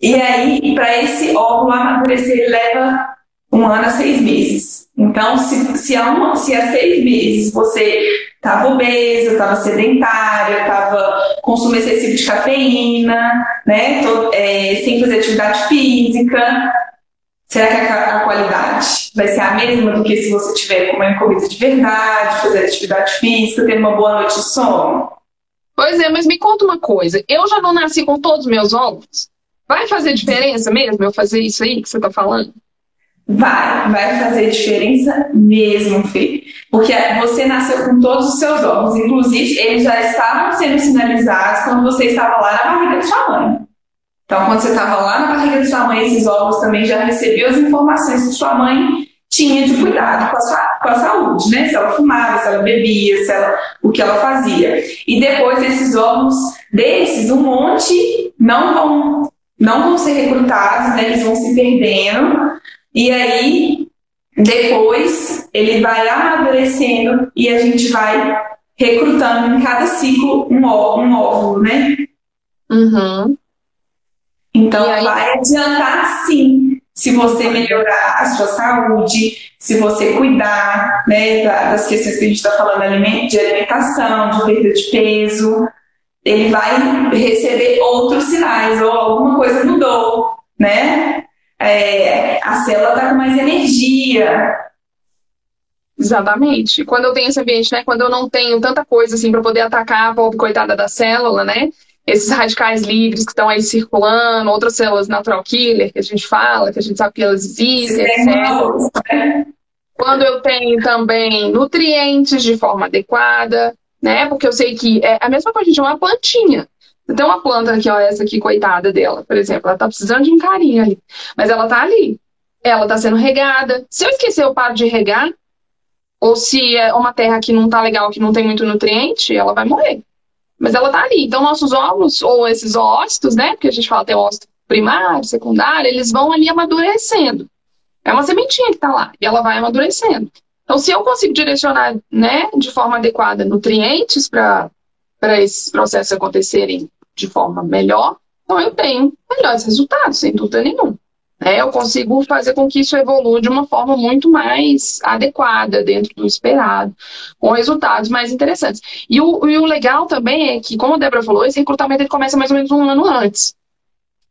e aí, para esse óvulo amadurecer, ele leva um ano a seis meses. Então, se, se, há, uma, se há seis meses você estava obesa, estava sedentária, estava consumo excessivo de cafeína, né, tô, é, sem fazer atividade física, será que a, a, qualidade vai ser a mesma do que se você tiver comendo comida de verdade, fazer atividade física, ter uma boa noite de sono? Pois é, mas me conta uma coisa. Eu já não nasci com todos os meus óvulos? Vai fazer diferença mesmo eu fazer isso aí que você está falando? Vai, vai fazer diferença mesmo, Fê. Porque você nasceu com todos os seus ovos. Inclusive, eles já estavam sendo sinalizados quando você estava lá na barriga de sua mãe. Então, quando você estava lá na barriga de sua mãe, esses ovos também já recebiam as informações que sua mãe tinha de cuidado com a, sua, com a saúde, né? Se ela fumava, se ela bebia, se ela, o que ela fazia. E depois esses ovos desses, um monte não vão não vão ser recrutados, né? eles vão se perdendo. E aí, depois, ele vai amadurecendo e a gente vai recrutando em cada ciclo um, um óvulo, né? Uhum. Então, vai adiantar sim se você melhorar a sua saúde, se você cuidar né, das questões que a gente está falando de alimentação, de perda de peso, ele vai receber outros sinais, ou alguma coisa mudou, né? É, a célula está com mais energia. Exatamente. Quando eu tenho esse ambiente, né? Quando eu não tenho tanta coisa assim para poder atacar a pobre coitada da célula, né? Esses radicais livres que estão aí circulando, outras células natural killer que a gente fala, que a gente sabe que elas existem, etc. Quando eu tenho também nutrientes de forma adequada, né? Porque eu sei que é a mesma coisa de uma plantinha. Tem uma planta aqui, ó, essa aqui, coitada dela, por exemplo, ela tá precisando de um carinho ali, mas ela tá ali. Ela tá sendo regada. Se eu esquecer, eu paro de regar, ou se é uma terra que não tá legal, que não tem muito nutriente, ela vai morrer mas ela está ali. Então, nossos óvulos, ou esses ócitos, né? Porque a gente fala até ócito primário, secundário, eles vão ali amadurecendo. É uma sementinha que está lá, e ela vai amadurecendo. Então, se eu consigo direcionar, né, de forma adequada, nutrientes para esses processos acontecerem de forma melhor, então eu tenho melhores resultados, sem dúvida nenhuma né, eu consigo fazer com que isso evolua de uma forma muito mais adequada, dentro do esperado, com resultados mais interessantes. E o, e o legal também é que, como a Débora falou, esse recrutamento ele começa mais ou menos um ano antes.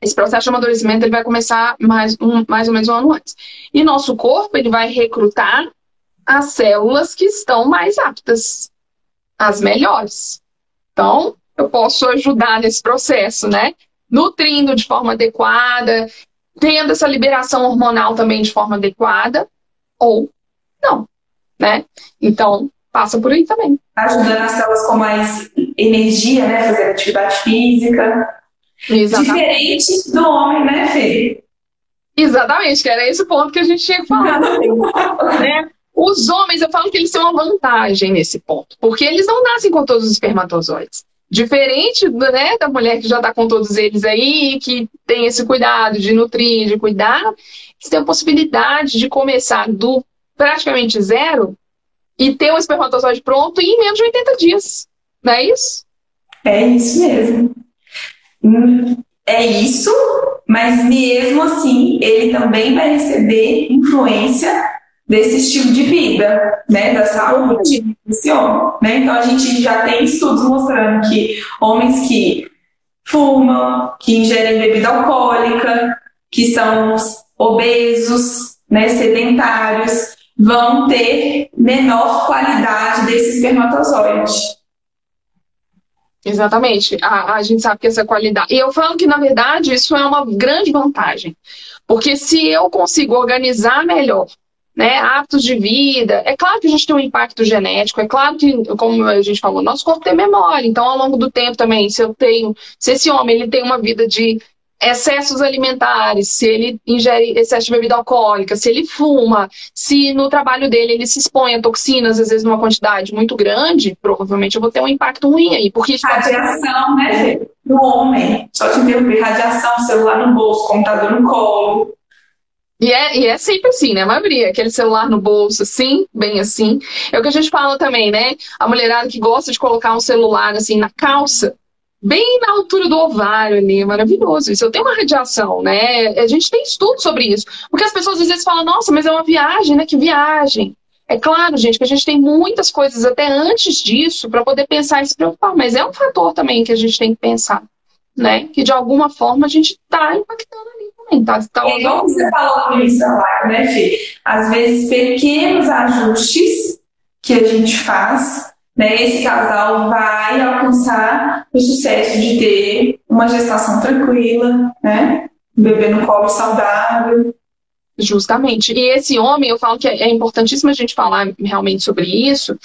Esse processo de amadurecimento ele vai começar mais, um, mais ou menos um ano antes. E nosso corpo ele vai recrutar as células que estão mais aptas, as melhores. Então, eu posso ajudar nesse processo, né? Nutrindo de forma adequada, tendo essa liberação hormonal também de forma adequada, ou não, né? Então, passa por aí também. Ajudando as células com mais energia, né? Fazer atividade física. Exatamente. Diferente do homem, né, Fê? Exatamente, que era esse ponto que a gente tinha falar. [laughs] né? Os homens, eu falo que eles têm uma vantagem nesse ponto, porque eles não nascem com todos os espermatozoides. Diferente né, da mulher que já está com todos eles aí, que tem esse cuidado de nutrir, de cuidar, você tem a possibilidade de começar do praticamente zero e ter o espermatozoide pronto em menos de 80 dias. Não é isso? É isso mesmo. Hum, é isso, mas mesmo assim, ele também vai receber influência desse estilo de vida, né, desse homem, né? Então a gente já tem estudos mostrando que homens que fumam, que ingerem bebida alcoólica, que são obesos, né, sedentários, vão ter menor qualidade desse espermatozoide. Exatamente. A, a gente sabe que essa qualidade. E eu falo que, na verdade, isso é uma grande vantagem. Porque se eu consigo organizar melhor né, hábitos de vida. É claro que a gente tem um impacto genético, é claro que, como a gente falou, nosso corpo tem memória. Então, ao longo do tempo também, se eu tenho, se esse homem ele tem uma vida de excessos alimentares, se ele ingere excesso de bebida alcoólica, se ele fuma, se no trabalho dele ele se expõe a toxinas, às vezes numa quantidade muito grande, provavelmente eu vou ter um impacto ruim aí. Porque isso radiação, né, no homem. Só te interromper, radiação, celular no bolso, computador no colo. E é, e é sempre assim, né? A aquele celular no bolso, assim, bem assim. É o que a gente fala também, né? A mulherada que gosta de colocar um celular, assim, na calça, bem na altura do ovário ali, é maravilhoso. Isso eu tenho uma radiação, né? A gente tem estudo sobre isso. Porque as pessoas às vezes falam, nossa, mas é uma viagem, né? Que viagem. É claro, gente, que a gente tem muitas coisas até antes disso para poder pensar e se preocupar, mas é um fator também que a gente tem que pensar, né? Que de alguma forma a gente está impactando Tá, tá e como você falou no início da live, né, Fê? Às vezes, pequenos ajustes que a gente faz, né, esse casal vai alcançar o sucesso de ter uma gestação tranquila, né? Um bebê no colo saudável. Justamente. E esse homem, eu falo que é importantíssimo a gente falar realmente sobre isso,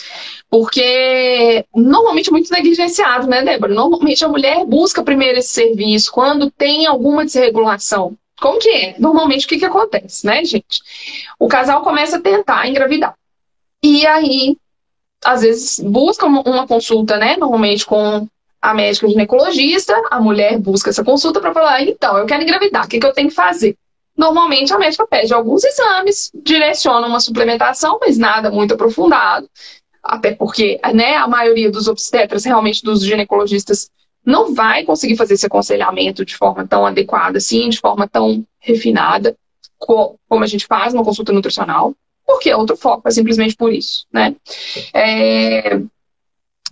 porque normalmente é muito negligenciado, né, Débora? Normalmente a mulher busca primeiro esse serviço quando tem alguma desregulação como que é? Normalmente, o que, que acontece, né, gente? O casal começa a tentar engravidar. E aí, às vezes, busca uma consulta, né? Normalmente com a médica ginecologista, a mulher busca essa consulta para falar, então, eu quero engravidar, o que, que eu tenho que fazer? Normalmente a médica pede alguns exames, direciona uma suplementação, mas nada muito aprofundado, até porque né, a maioria dos obstetras, realmente dos ginecologistas, não vai conseguir fazer esse aconselhamento de forma tão adequada, assim, de forma tão refinada, como a gente faz uma consulta nutricional, porque é outro foco, é simplesmente por isso, né? É...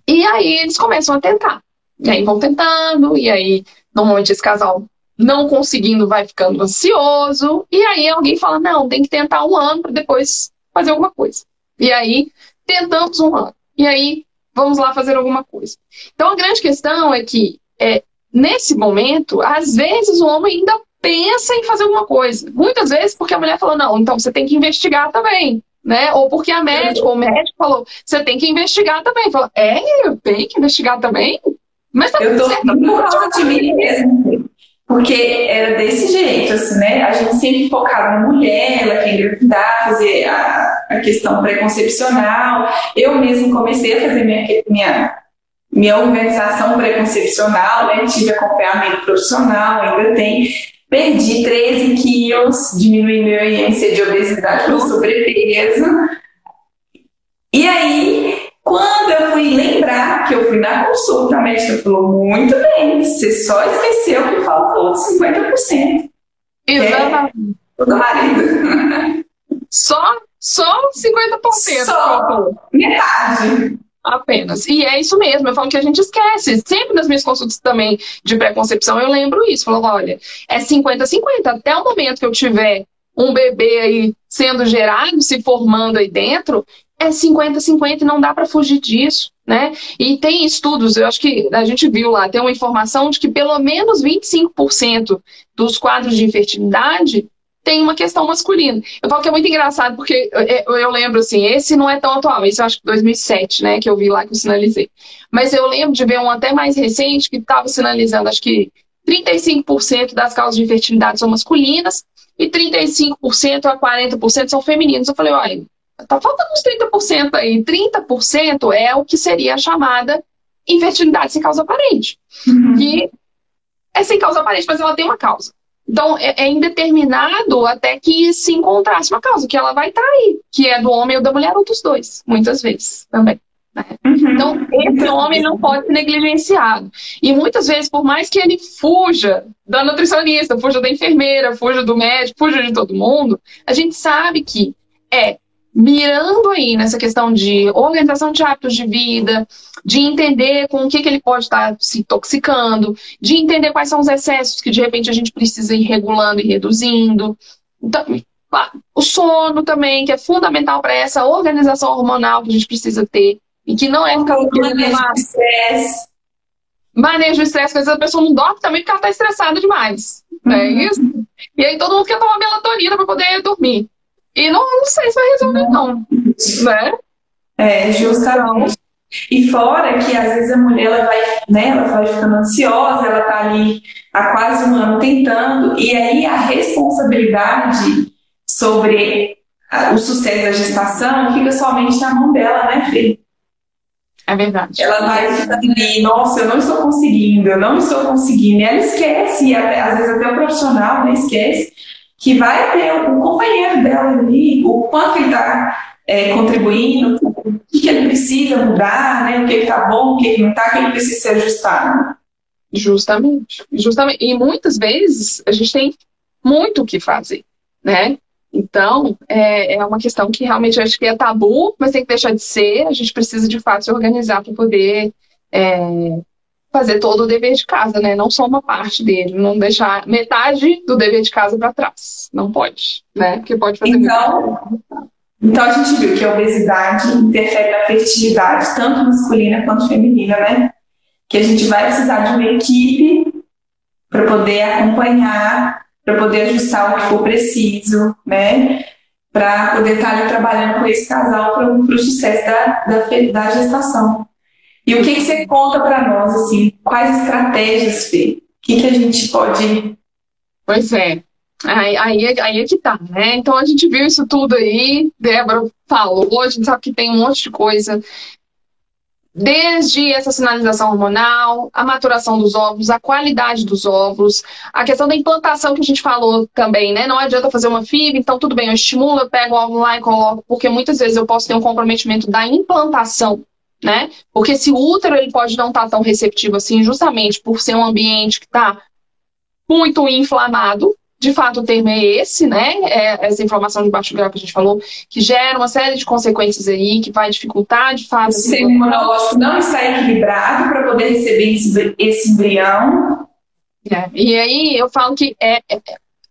E aí eles começam a tentar. E aí vão tentando, e aí normalmente esse casal não conseguindo vai ficando ansioso, e aí alguém fala, não, tem que tentar um ano para depois fazer alguma coisa. E aí tentamos um ano. E aí vamos lá fazer alguma coisa. Então a grande questão é que é, nesse momento, às vezes o homem ainda pensa em fazer alguma coisa. Muitas vezes porque a mulher falou, não, então você tem que investigar também. Né? Ou porque a médica, ou o médico falou, você tem que investigar também. Falou, é, eu tenho que investigar também? Mas tá eu tô certo. mim mesmo. Porque era desse jeito, assim, né? A gente sempre focava na mulher, ela quer engravidar, fazer a, a questão preconcepcional. Eu mesmo comecei a fazer minha, minha, minha organização preconcepcional, né? Tive acompanhamento profissional, ainda tem. Perdi 13 quilos, diminui meu índice de obesidade pelo sobrepeso. E aí, quando eu fui lembrar que eu fui na consulta, a médica falou: muito bem, você só esqueceu que faltou 50%. Exatamente. É do marido. Só, só 50%. Só metade. Apenas. E é isso mesmo, eu falo que a gente esquece. Sempre nas minhas consultas também de preconcepção eu lembro isso. Falo, olha, é 50-50. Até o momento que eu tiver um bebê aí sendo gerado, se formando aí dentro, é 50-50 e não dá para fugir disso. Né? E tem estudos, eu acho que a gente viu lá, tem uma informação de que pelo menos 25% dos quadros de infertilidade tem uma questão masculina. Eu falo que é muito engraçado porque eu, eu, lembro assim, esse não é tão atual, esse eu acho que 2007, né, que eu vi lá que eu sinalizei. Mas eu lembro de ver um até mais recente que estava sinalizando, acho que 35% das causas de infertilidade são masculinas e 35% a 40% são femininos. Eu falei, olha, tá faltando uns 30% aí. 30% é o que seria a chamada infertilidade sem causa aparente. Uhum. Que é sem causa aparente, mas ela tem uma causa. Então, é, é, indeterminado até que se encontrasse uma causa, que ela vai estar aí, que é do homem ou da mulher, ou dos dois, muitas vezes também. Né? Uhum. Então, esse homem não pode ser negligenciado. E muitas vezes, por mais que ele fuja da nutricionista, fuja da enfermeira, fuja do médico, fuja de todo mundo, a gente sabe que é mirando aí nessa questão de organização de hábitos de vida, de entender com o que, que ele pode estar se intoxicando, de entender quais são os excessos que de repente a gente precisa ir regulando e reduzindo. Então, o sono também, que é fundamental para essa organização hormonal que a gente precisa ter, e que não é ficar manejo do estresse. Manejo do estresse, às vezes a pessoa não dorme também porque ela está estressada demais. Uhum. É isso? E aí todo mundo quer tomar melatonina para poder dormir. E não, não sei se vai resolver, não. Né? É, justamente. E fora que às vezes a mulher ela vai, né, ela vai ficando ansiosa, ela tá ali há quase um ano tentando, e aí a responsabilidade sobre o sucesso da gestação fica somente na mão dela, né, Fê? É verdade. Ela vai ficando ali, nossa, eu não estou conseguindo, eu não estou conseguindo. E ela esquece, às vezes até o profissional né, esquece, que vai ter um companheiro dela ali, o quanto ele está é, contribuindo, o que, ele precisa mudar, né? o que está bom, o que não está, o que ele precisa se ajustar. Justamente, justamente. E muitas vezes a gente tem muito o que fazer, né? Então, é, é uma questão que realmente acho que é tabu, mas tem que deixar de ser. A gente precisa, de fato, se organizar para poder é, fazer todo o dever de casa, né? Não só uma parte dele, não deixar metade do dever de casa para trás. Não pode, né? Porque pode fazer então, então a gente viu que a obesidade interfere na fertilidade, tanto masculina quanto feminina, né? Que a gente vai precisar de uma equipe para poder acompanhar, para poder ajustar o que for preciso, né? Para poder estar tá ali trabalhando com esse casal para o sucesso da, da, da gestação. E o que, que você conta para nós, assim, quais estratégias, Fê? O que, que a gente pode. Pois é. Aí, aí, aí é que tá, né? Então a gente viu isso tudo aí, Débora falou, a gente sabe que tem um monte de coisa. Desde essa sinalização hormonal, a maturação dos óvulos, a qualidade dos óvulos, a questão da implantação que a gente falou também, né? Não adianta fazer uma FIV, então tudo bem, eu estimulo, eu pego o óvulo lá e coloco, porque muitas vezes eu posso ter um comprometimento da implantação né? Porque esse útero ele pode não estar tá tão receptivo assim, justamente por ser um ambiente que está muito inflamado. De fato, o termo é esse, né? É essa inflamação de baixo grau que a gente falou, que gera uma série de consequências aí, que vai dificultar, de fato. O sistema imunológico não está equilibrado para poder receber esse, embrião. É, e aí eu falo que é, é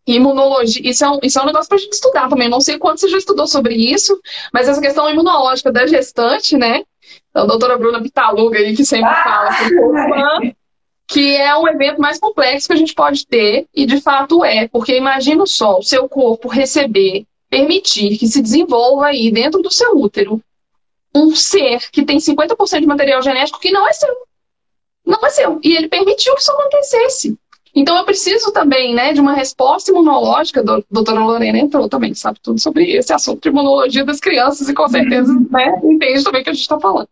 imunologia, isso é, um, isso é um negócio para a gente estudar também. Não sei quanto você já estudou sobre isso, mas essa questão imunológica da gestante, né? A doutora Bruna Pitaluga aí, que sempre ah, fala que que é um evento mais complexo que a gente pode ter, e de fato é, porque imagina só o seu corpo receber, permitir que se desenvolva aí dentro do seu útero um ser que tem 50% de material genético que não é seu. Não é seu. E ele permitiu que isso acontecesse. Então eu preciso também, né, de uma resposta imunológica, a doutora Lorena entrou também, sabe tudo sobre esse assunto de imunologia das crianças e com certeza, uhum. né, entende também o que a gente está falando.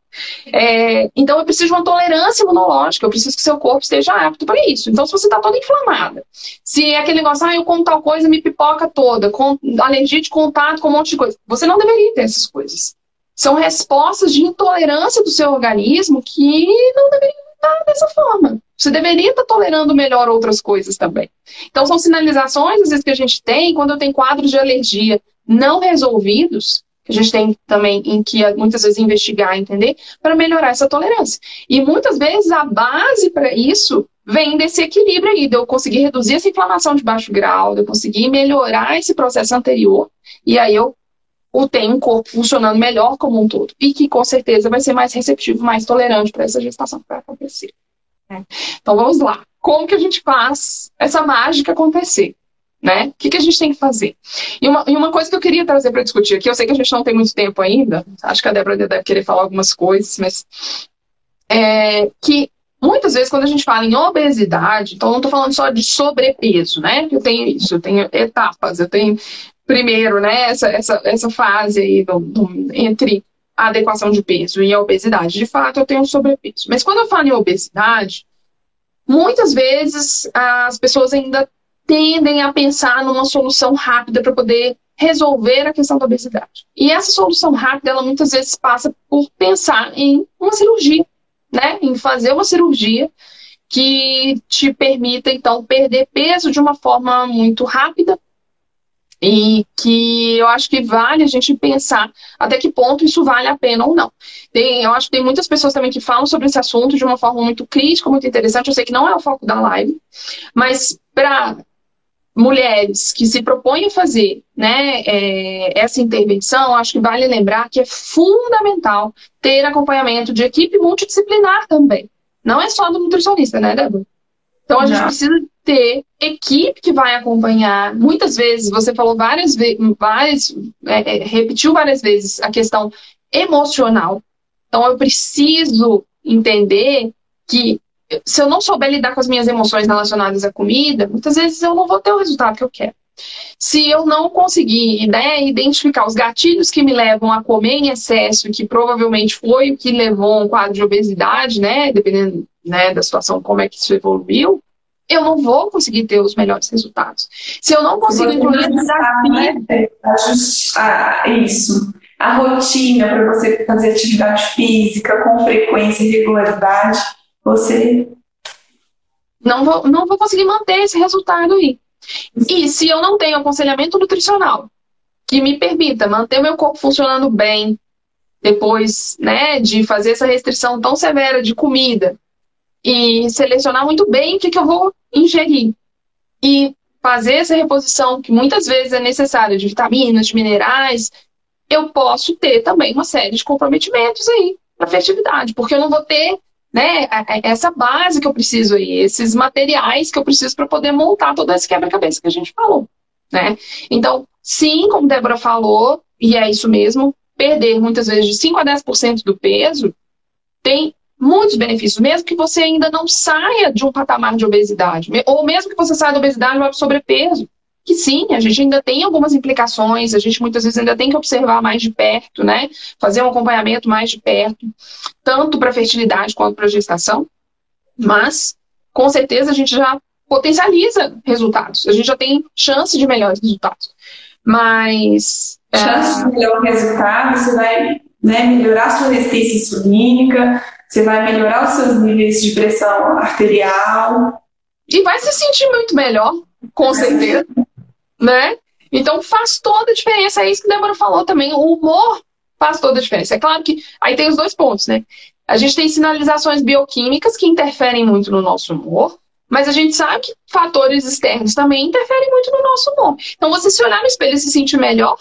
É, então eu preciso de uma tolerância imunológica, eu preciso que seu corpo esteja apto para isso. Então se você está toda inflamada, se é aquele negócio, ah, eu como tal coisa, me pipoca toda, com alergia de contato com um monte de coisa, você não deveria ter essas coisas. São respostas de intolerância do seu organismo que não deveriam estar dessa forma. Você deveria estar tolerando melhor outras coisas também. Então, são sinalizações, às vezes, que a gente tem quando eu tenho quadros de alergia não resolvidos, que a gente tem também em que muitas vezes investigar, entender, para melhorar essa tolerância. E muitas vezes a base para isso vem desse equilíbrio aí, de eu conseguir reduzir essa inflamação de baixo grau, de eu conseguir melhorar esse processo anterior, e aí eu tenho um corpo funcionando melhor como um todo. E que com certeza vai ser mais receptivo, mais tolerante para essa gestação que vai acontecer. Né? Então vamos lá. Como que a gente faz essa mágica acontecer? Né? O que, que a gente tem que fazer? E uma, e uma coisa que eu queria trazer para discutir aqui, eu sei que a gente não tem muito tempo ainda, acho que a Débora deve querer falar algumas coisas, mas é, que muitas vezes quando a gente fala em obesidade, então não estou falando só de sobrepeso, né? Eu tenho isso, eu tenho etapas, eu tenho primeiro, né, essa, essa, essa fase aí do, do, entre a adequação de peso e a obesidade. De fato, eu tenho sobrepeso. Mas quando eu falo em obesidade, muitas vezes as pessoas ainda tendem a pensar numa solução rápida para poder resolver a questão da obesidade. E essa solução rápida, ela muitas vezes passa por pensar em uma cirurgia, né? Em fazer uma cirurgia que te permita, então, perder peso de uma forma muito rápida e que eu acho que vale a gente pensar até que ponto isso vale a pena ou não. Tem, eu acho que tem muitas pessoas também que falam sobre esse assunto de uma forma muito crítica, muito interessante. Eu sei que não é o foco da live, mas para mulheres que se propõem a fazer né, é, essa intervenção, acho que vale lembrar que é fundamental ter acompanhamento de equipe multidisciplinar também. Não é só do nutricionista, né, Débora? Então a gente precisa ter equipe que vai acompanhar. Muitas vezes, você falou várias vezes, é, é, repetiu várias vezes a questão emocional. Então eu preciso entender que se eu não souber lidar com as minhas emoções relacionadas à comida, muitas vezes eu não vou ter o resultado que eu quero. Se eu não conseguir né, identificar os gatilhos que me levam a comer em excesso, que provavelmente foi o que levou a um quadro de obesidade, né, dependendo né, da situação, como é que isso evoluiu, eu não vou conseguir ter os melhores resultados. Se eu não consigo incluir a desafio... Né? Ah, isso. A rotina para você fazer atividade física com frequência e regularidade, você... Não vou, não vou conseguir manter esse resultado aí. E se eu não tenho aconselhamento nutricional que me permita manter o meu corpo funcionando bem, depois né, de fazer essa restrição tão severa de comida, e selecionar muito bem o que, que eu vou ingerir. E fazer essa reposição, que muitas vezes é necessária, de vitaminas, de minerais, eu posso ter também uma série de comprometimentos aí na fertilidade, porque eu não vou ter né, essa base que eu preciso aí, esses materiais que eu preciso para poder montar todo esse quebra-cabeça que a gente falou. Né? Então, sim, como Débora falou, e é isso mesmo, perder muitas vezes de 5 a 10% do peso tem muitos benefícios, mesmo que você ainda não saia de um patamar de obesidade, ou mesmo que você saia da obesidade e para sobrepeso, que sim, a gente ainda tem algumas implicações, a gente muitas vezes ainda tem que observar mais de perto, né? Fazer um acompanhamento mais de perto, tanto para fertilidade quanto para gestação, mas com certeza a gente já potencializa resultados, a gente já tem chance de melhores resultados. Mas. Chance é... de melhor resultado, você vai né, melhorar sua resistência insulínica, você vai melhorar os seus níveis de pressão arterial. E vai se sentir muito melhor, com certeza. né? Então faz toda a diferença. É isso que a Débora falou também. O humor faz toda a diferença. É claro que aí tem os dois pontos, né? A gente tem sinalizações bioquímicas que interferem muito no nosso humor, mas a gente sabe que fatores externos também interferem muito no nosso humor. Então, você se olhar no espelho e se sentir melhor,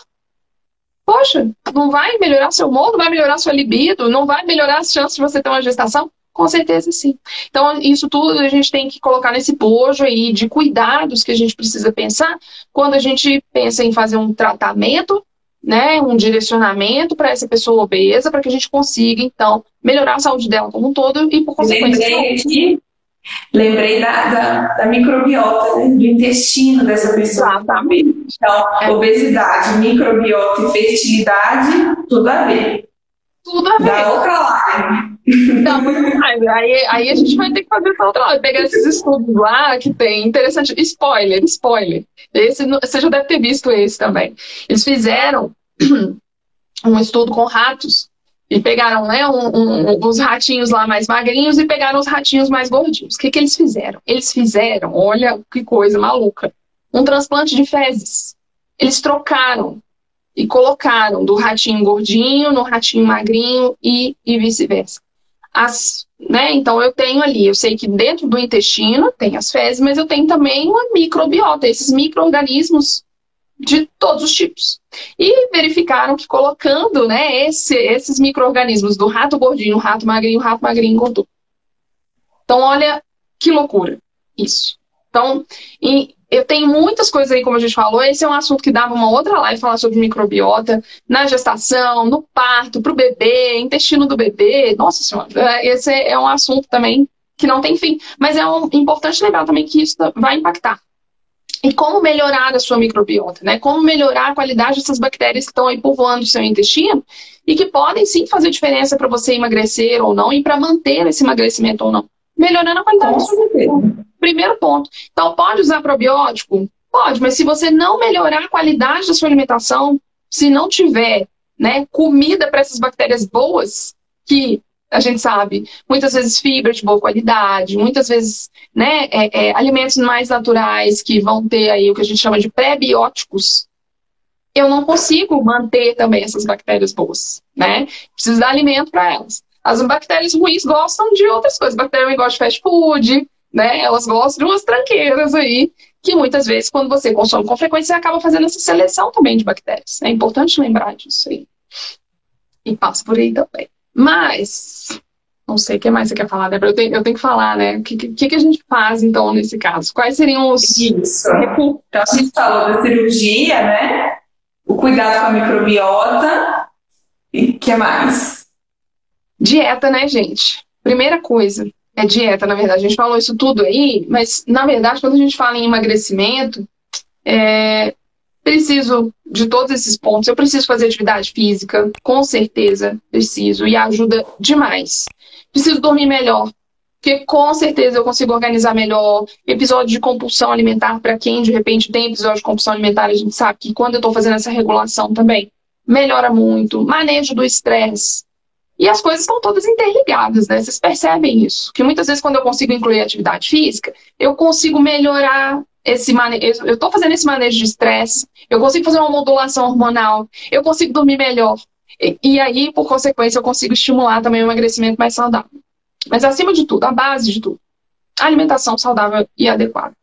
Poxa, não vai melhorar seu humor, não vai melhorar sua libido, não vai melhorar as chances de você ter uma gestação? Com certeza sim. Então, isso tudo a gente tem que colocar nesse bojo aí de cuidados que a gente precisa pensar quando a gente pensa em fazer um tratamento, né, um direcionamento para essa pessoa obesa, para que a gente consiga, então, melhorar a saúde dela como um todo e, por consequência. Lembrei aqui, lembrei da, da, da microbiota, né, do intestino dessa pessoa. Exatamente. Então, é. obesidade, microbiota e fertilidade, tudo a ver. Tudo a ver. Da outra live. Não, muito. Aí, aí a gente vai ter que fazer essa outra live, pegar esses estudos lá que tem. Interessante. Spoiler, spoiler. Esse, você já deve ter visto esse também. Eles fizeram [clears throat] um estudo com ratos e pegaram né, um, um, os ratinhos lá mais magrinhos e pegaram os ratinhos mais gordinhos. O que, que eles fizeram? Eles fizeram, olha que coisa maluca, um transplante de fezes. Eles trocaram e colocaram do ratinho gordinho no ratinho magrinho e, e vice-versa. As, né, então eu tenho ali, eu sei que dentro do intestino tem as fezes, mas eu tenho também uma microbiota, esses micro-organismos de todos os tipos. E verificaram que colocando né, esse, esses micro-organismos do rato gordinho, rato magrinho, rato magrinho engordou. Então, olha que loucura isso. Então, eu tenho muitas coisas aí, como a gente falou. Esse é um assunto que dava uma outra live falar sobre microbiota na gestação, no parto, para o bebê, intestino do bebê. Nossa Senhora, é, esse é um assunto também que não tem fim. Mas é um, importante lembrar também que isso vai impactar. E como melhorar a sua microbiota, né? Como melhorar a qualidade dessas bactérias que estão aí povoando o seu intestino e que podem sim fazer diferença para você emagrecer ou não e para manter esse emagrecimento ou não. Melhorando a qualidade da sua vida. Primeiro ponto. Então, pode usar probiótico? Pode, mas se você não melhorar a qualidade da sua alimentação, se não tiver né, comida para essas bactérias boas, que a gente sabe, muitas vezes fibra de boa qualidade, muitas vezes né, é, é, alimentos mais naturais que vão ter aí o que a gente chama de pré-bióticos, eu não consigo manter também essas bactérias boas, né? Preciso dar alimento para elas. As bactérias ruins gostam de outras coisas. A bactéria ruim gosta de fast food, né? Elas gostam de umas tranqueiras aí, que muitas vezes, quando você consome com frequência, você acaba fazendo essa seleção também de bactérias. É importante lembrar disso aí. E passa por aí também. Mas, não sei o que mais você quer falar, Débora. Eu tenho, eu tenho que falar, né? O que, que, que a gente faz, então, nesse caso? Quais seriam os. Isso. Então, a gente falou da cirurgia, né? O cuidado com a microbiota. E o que mais? Dieta, né, gente? Primeira coisa, é dieta, na verdade. A gente falou isso tudo aí, mas na verdade, quando a gente fala em emagrecimento, é, preciso de todos esses pontos. Eu preciso fazer atividade física, com certeza preciso, e ajuda demais. Preciso dormir melhor, porque com certeza eu consigo organizar melhor. Episódio de compulsão alimentar, para quem de repente tem episódio de compulsão alimentar, a gente sabe que quando eu estou fazendo essa regulação também, melhora muito. Manejo do estresse. E as coisas estão todas interligadas, né? Vocês percebem isso? Que muitas vezes, quando eu consigo incluir atividade física, eu consigo melhorar esse manejo. Eu estou fazendo esse manejo de estresse, eu consigo fazer uma modulação hormonal, eu consigo dormir melhor. E, e aí, por consequência, eu consigo estimular também o emagrecimento mais saudável. Mas, acima de tudo, a base de tudo, alimentação saudável e adequada.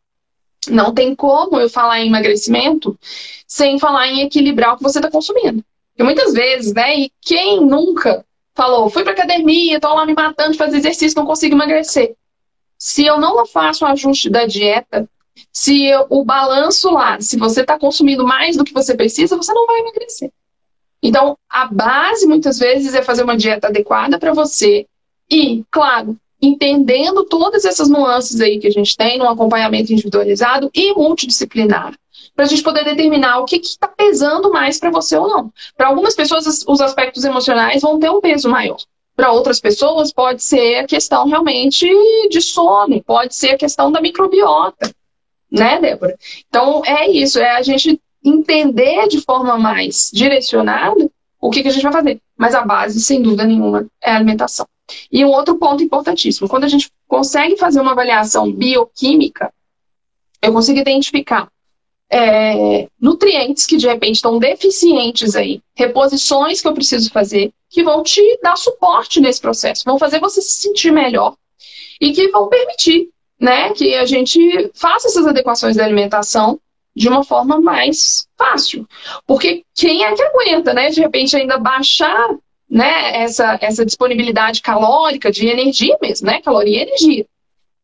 Não tem como eu falar em emagrecimento sem falar em equilibrar o que você está consumindo. Porque muitas vezes, né? E quem nunca falou, fui para academia, estou lá me matando de fazer exercício, não consigo emagrecer. Se eu não faço o ajuste da dieta, se eu, o balanço lá, se você está consumindo mais do que você precisa, você não vai emagrecer. Então, a base muitas vezes é fazer uma dieta adequada para você e, claro, entendendo todas essas nuances aí que a gente tem no acompanhamento individualizado e multidisciplinar para a gente poder determinar o que está pesando mais para você ou não. Para algumas pessoas, os aspectos emocionais vão ter um peso maior. Para outras pessoas, pode ser a questão realmente de sono, pode ser a questão da microbiota, né, Débora? Então, é isso, é a gente entender de forma mais direcionada o que, que a gente vai fazer. Mas a base, sem dúvida nenhuma, é a alimentação. E um outro ponto importantíssimo: quando a gente consegue fazer uma avaliação bioquímica, eu consigo identificar é, nutrientes que de repente estão deficientes aí, reposições que eu preciso fazer, que vão te dar suporte nesse processo, vão fazer você se sentir melhor e que vão permitir né, que a gente faça essas adequações da alimentação de uma forma mais fácil. Porque quem é que aguenta, né, de repente ainda baixar né, essa, essa disponibilidade calórica de energia mesmo, né? Caloria e energia.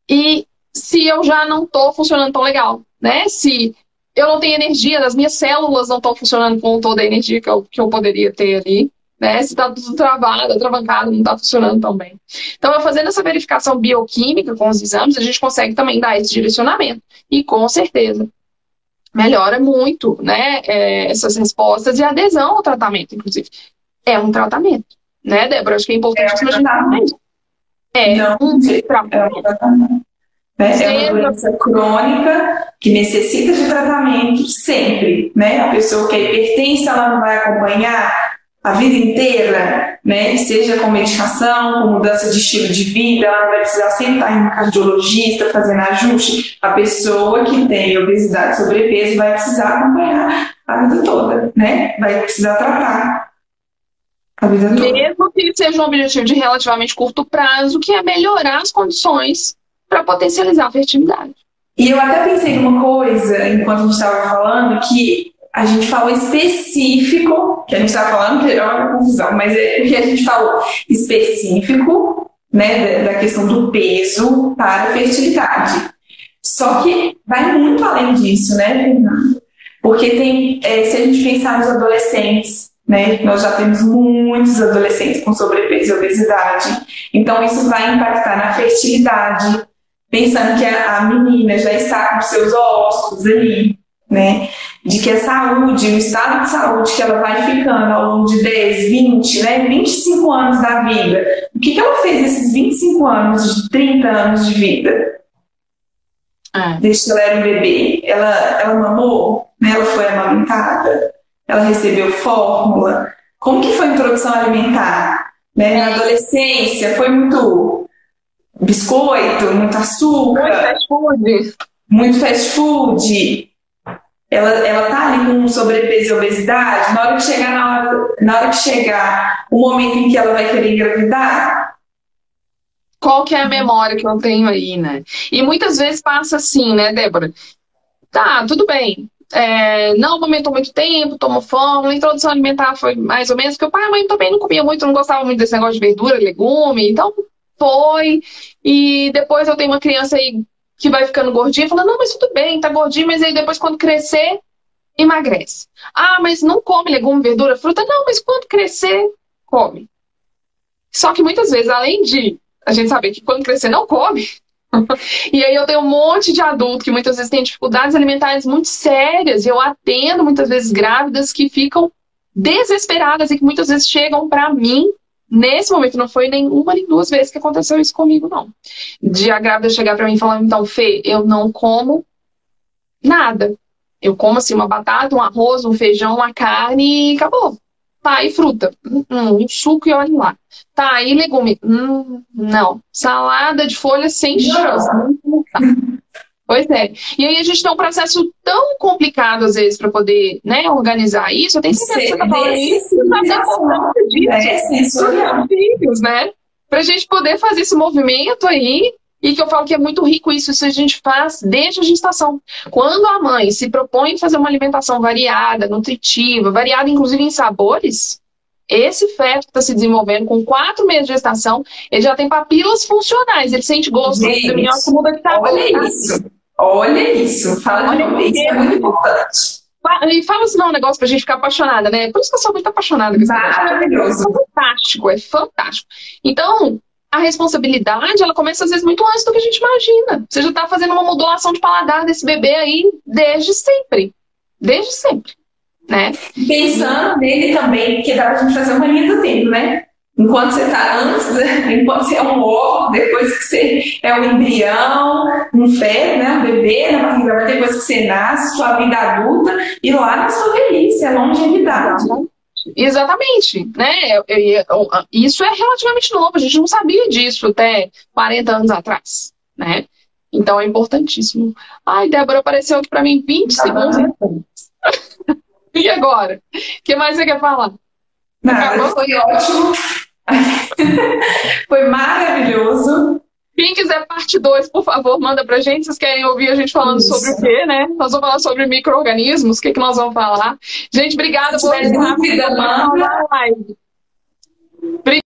E se eu já não estou funcionando tão legal, né? Se eu não tenho energia, as minhas células não estão funcionando com toda a energia que eu, que eu poderia ter ali, né? Se está tudo travado, atravancado, não está funcionando tão bem. Então, fazendo essa verificação bioquímica com os exames, a gente consegue também dar esse direcionamento. E com certeza melhora muito, né? É, essas respostas e a adesão ao tratamento, inclusive. É um tratamento, né, Débora? Acho que é importante é um tratamento. É não, um tratamento. É um tratamento. Né? É uma doença crônica que necessita de tratamento sempre, né? A pessoa que é hipertensa, ela não vai acompanhar a vida inteira, né? Seja com medicação, com mudança de estilo de vida, ela vai precisar estar em um cardiologista fazendo ajuste. A pessoa que tem obesidade, sobrepeso, vai precisar acompanhar a vida toda, né? Vai precisar tratar a vida toda. Mesmo que seja um objetivo de relativamente curto prazo, que é melhorar as condições para potencializar a fertilidade. E eu até pensei numa coisa, enquanto a gente estava falando, que a gente falou específico, que a gente estava falando, que é uma confusão, mas é que a gente falou específico, né, da, questão do peso para a fertilidade. Só que vai muito além disso, né, Fernando? Porque tem, é, se a gente pensar nos adolescentes, né, nós já temos muitos adolescentes com sobrepeso e obesidade, então isso vai impactar na fertilidade, pensando que a, a menina já está com seus ossos ali, né? De que a saúde, o estado de saúde que ela vai ficando ao longo de 10, 20, né, 25 anos da vida. O que, que ela fez nesses 25 anos, de 30 anos de vida? É. Desde que ela era um bebê. Ela, ela mamou, né? ela foi amamentada, ela recebeu fórmula. Como que foi a introdução alimentar? Né? Na adolescência, foi muito biscoito, muito açúcar. Muito fast food. Muito fast food ela, ela tá ali com sobrepeso e obesidade, na hora que chegar na hora, na hora que chegar o momento em que ela vai querer engravidar, qual que é a memória que eu tenho aí, né? E muitas vezes passa assim, né, Débora? Tá, tudo bem. É, não aumentou muito tempo, tomou fome, a introdução alimentar foi mais ou menos, porque o pai e a mãe também não comia muito, não gostava muito desse negócio de verdura, legume, então foi. E depois eu tenho uma criança aí que vai ficando gordinha, falando, não, mas tudo bem, tá gordinho, mas aí depois quando crescer, emagrece. Ah, mas não come legume, verdura, fruta? Não, mas quando crescer, come. Só que muitas vezes, além de a gente saber que quando crescer não come, [laughs] e aí eu tenho um monte de adulto que muitas vezes tem dificuldades alimentares muito sérias, e eu atendo muitas vezes grávidas que ficam desesperadas e que muitas vezes chegam para mim Nesse momento, não foi nem uma nem duas vezes que aconteceu isso comigo, não. De a grávida chegar para mim e falar, então, Fê, eu não como nada. Eu como, assim, uma batata, um arroz, um feijão, uma carne e acabou. Tá, e fruta? Hum, um suco e olha lá. Tá, e legume? Hum, não. Salada de folha sem chance. Pois é. E aí a gente tem um processo tão complicado, às vezes, para poder né, organizar isso. Eu tenho certeza que você está falando isso, mas é disso. É filhos, né? Para a gente poder fazer esse movimento aí, e que eu falo que é muito rico isso, isso a gente faz desde a gestação. Quando a mãe se propõe fazer uma alimentação variada, nutritiva, variada inclusive em sabores, esse feto que está se desenvolvendo com quatro meses de gestação, ele já tem papilas funcionais, ele sente gosto, ele muda de sabor. Olha isso. Olha isso, fala de novo, isso é muito importante. E fala assim, não, um negócio pra gente ficar apaixonada, né? Por isso que eu sou muito apaixonada Maravilhoso. É fantástico, é fantástico. Então, a responsabilidade, ela começa às vezes muito antes do que a gente imagina. Você já tá fazendo uma modulação de paladar desse bebê aí desde sempre. Desde sempre, né? Pensando nele também, porque dá pra gente fazer uma linha do tempo, né? Enquanto você está antes, né? enquanto você é um ovo, depois que você é um embrião, um feto, né? um bebê na barriga, depois que você nasce, sua vida adulta, e lá na sua velhice, é longevidade. Exatamente, né? Isso é relativamente novo, a gente não sabia disso até 40 anos atrás, né? Então é importantíssimo. Ai, Débora, apareceu aqui para mim 20 ah, segundos. [laughs] e agora? O que mais você quer falar? Nada, foi ótimo. [laughs] Foi maravilhoso. Quem quiser parte 2, por favor, manda pra gente. Vocês querem ouvir a gente falando Isso. sobre o quê, né? Nós vamos falar sobre micro-organismos. O que, que nós vamos falar? Gente, obrigada por essa rápida, manda. Obrigada.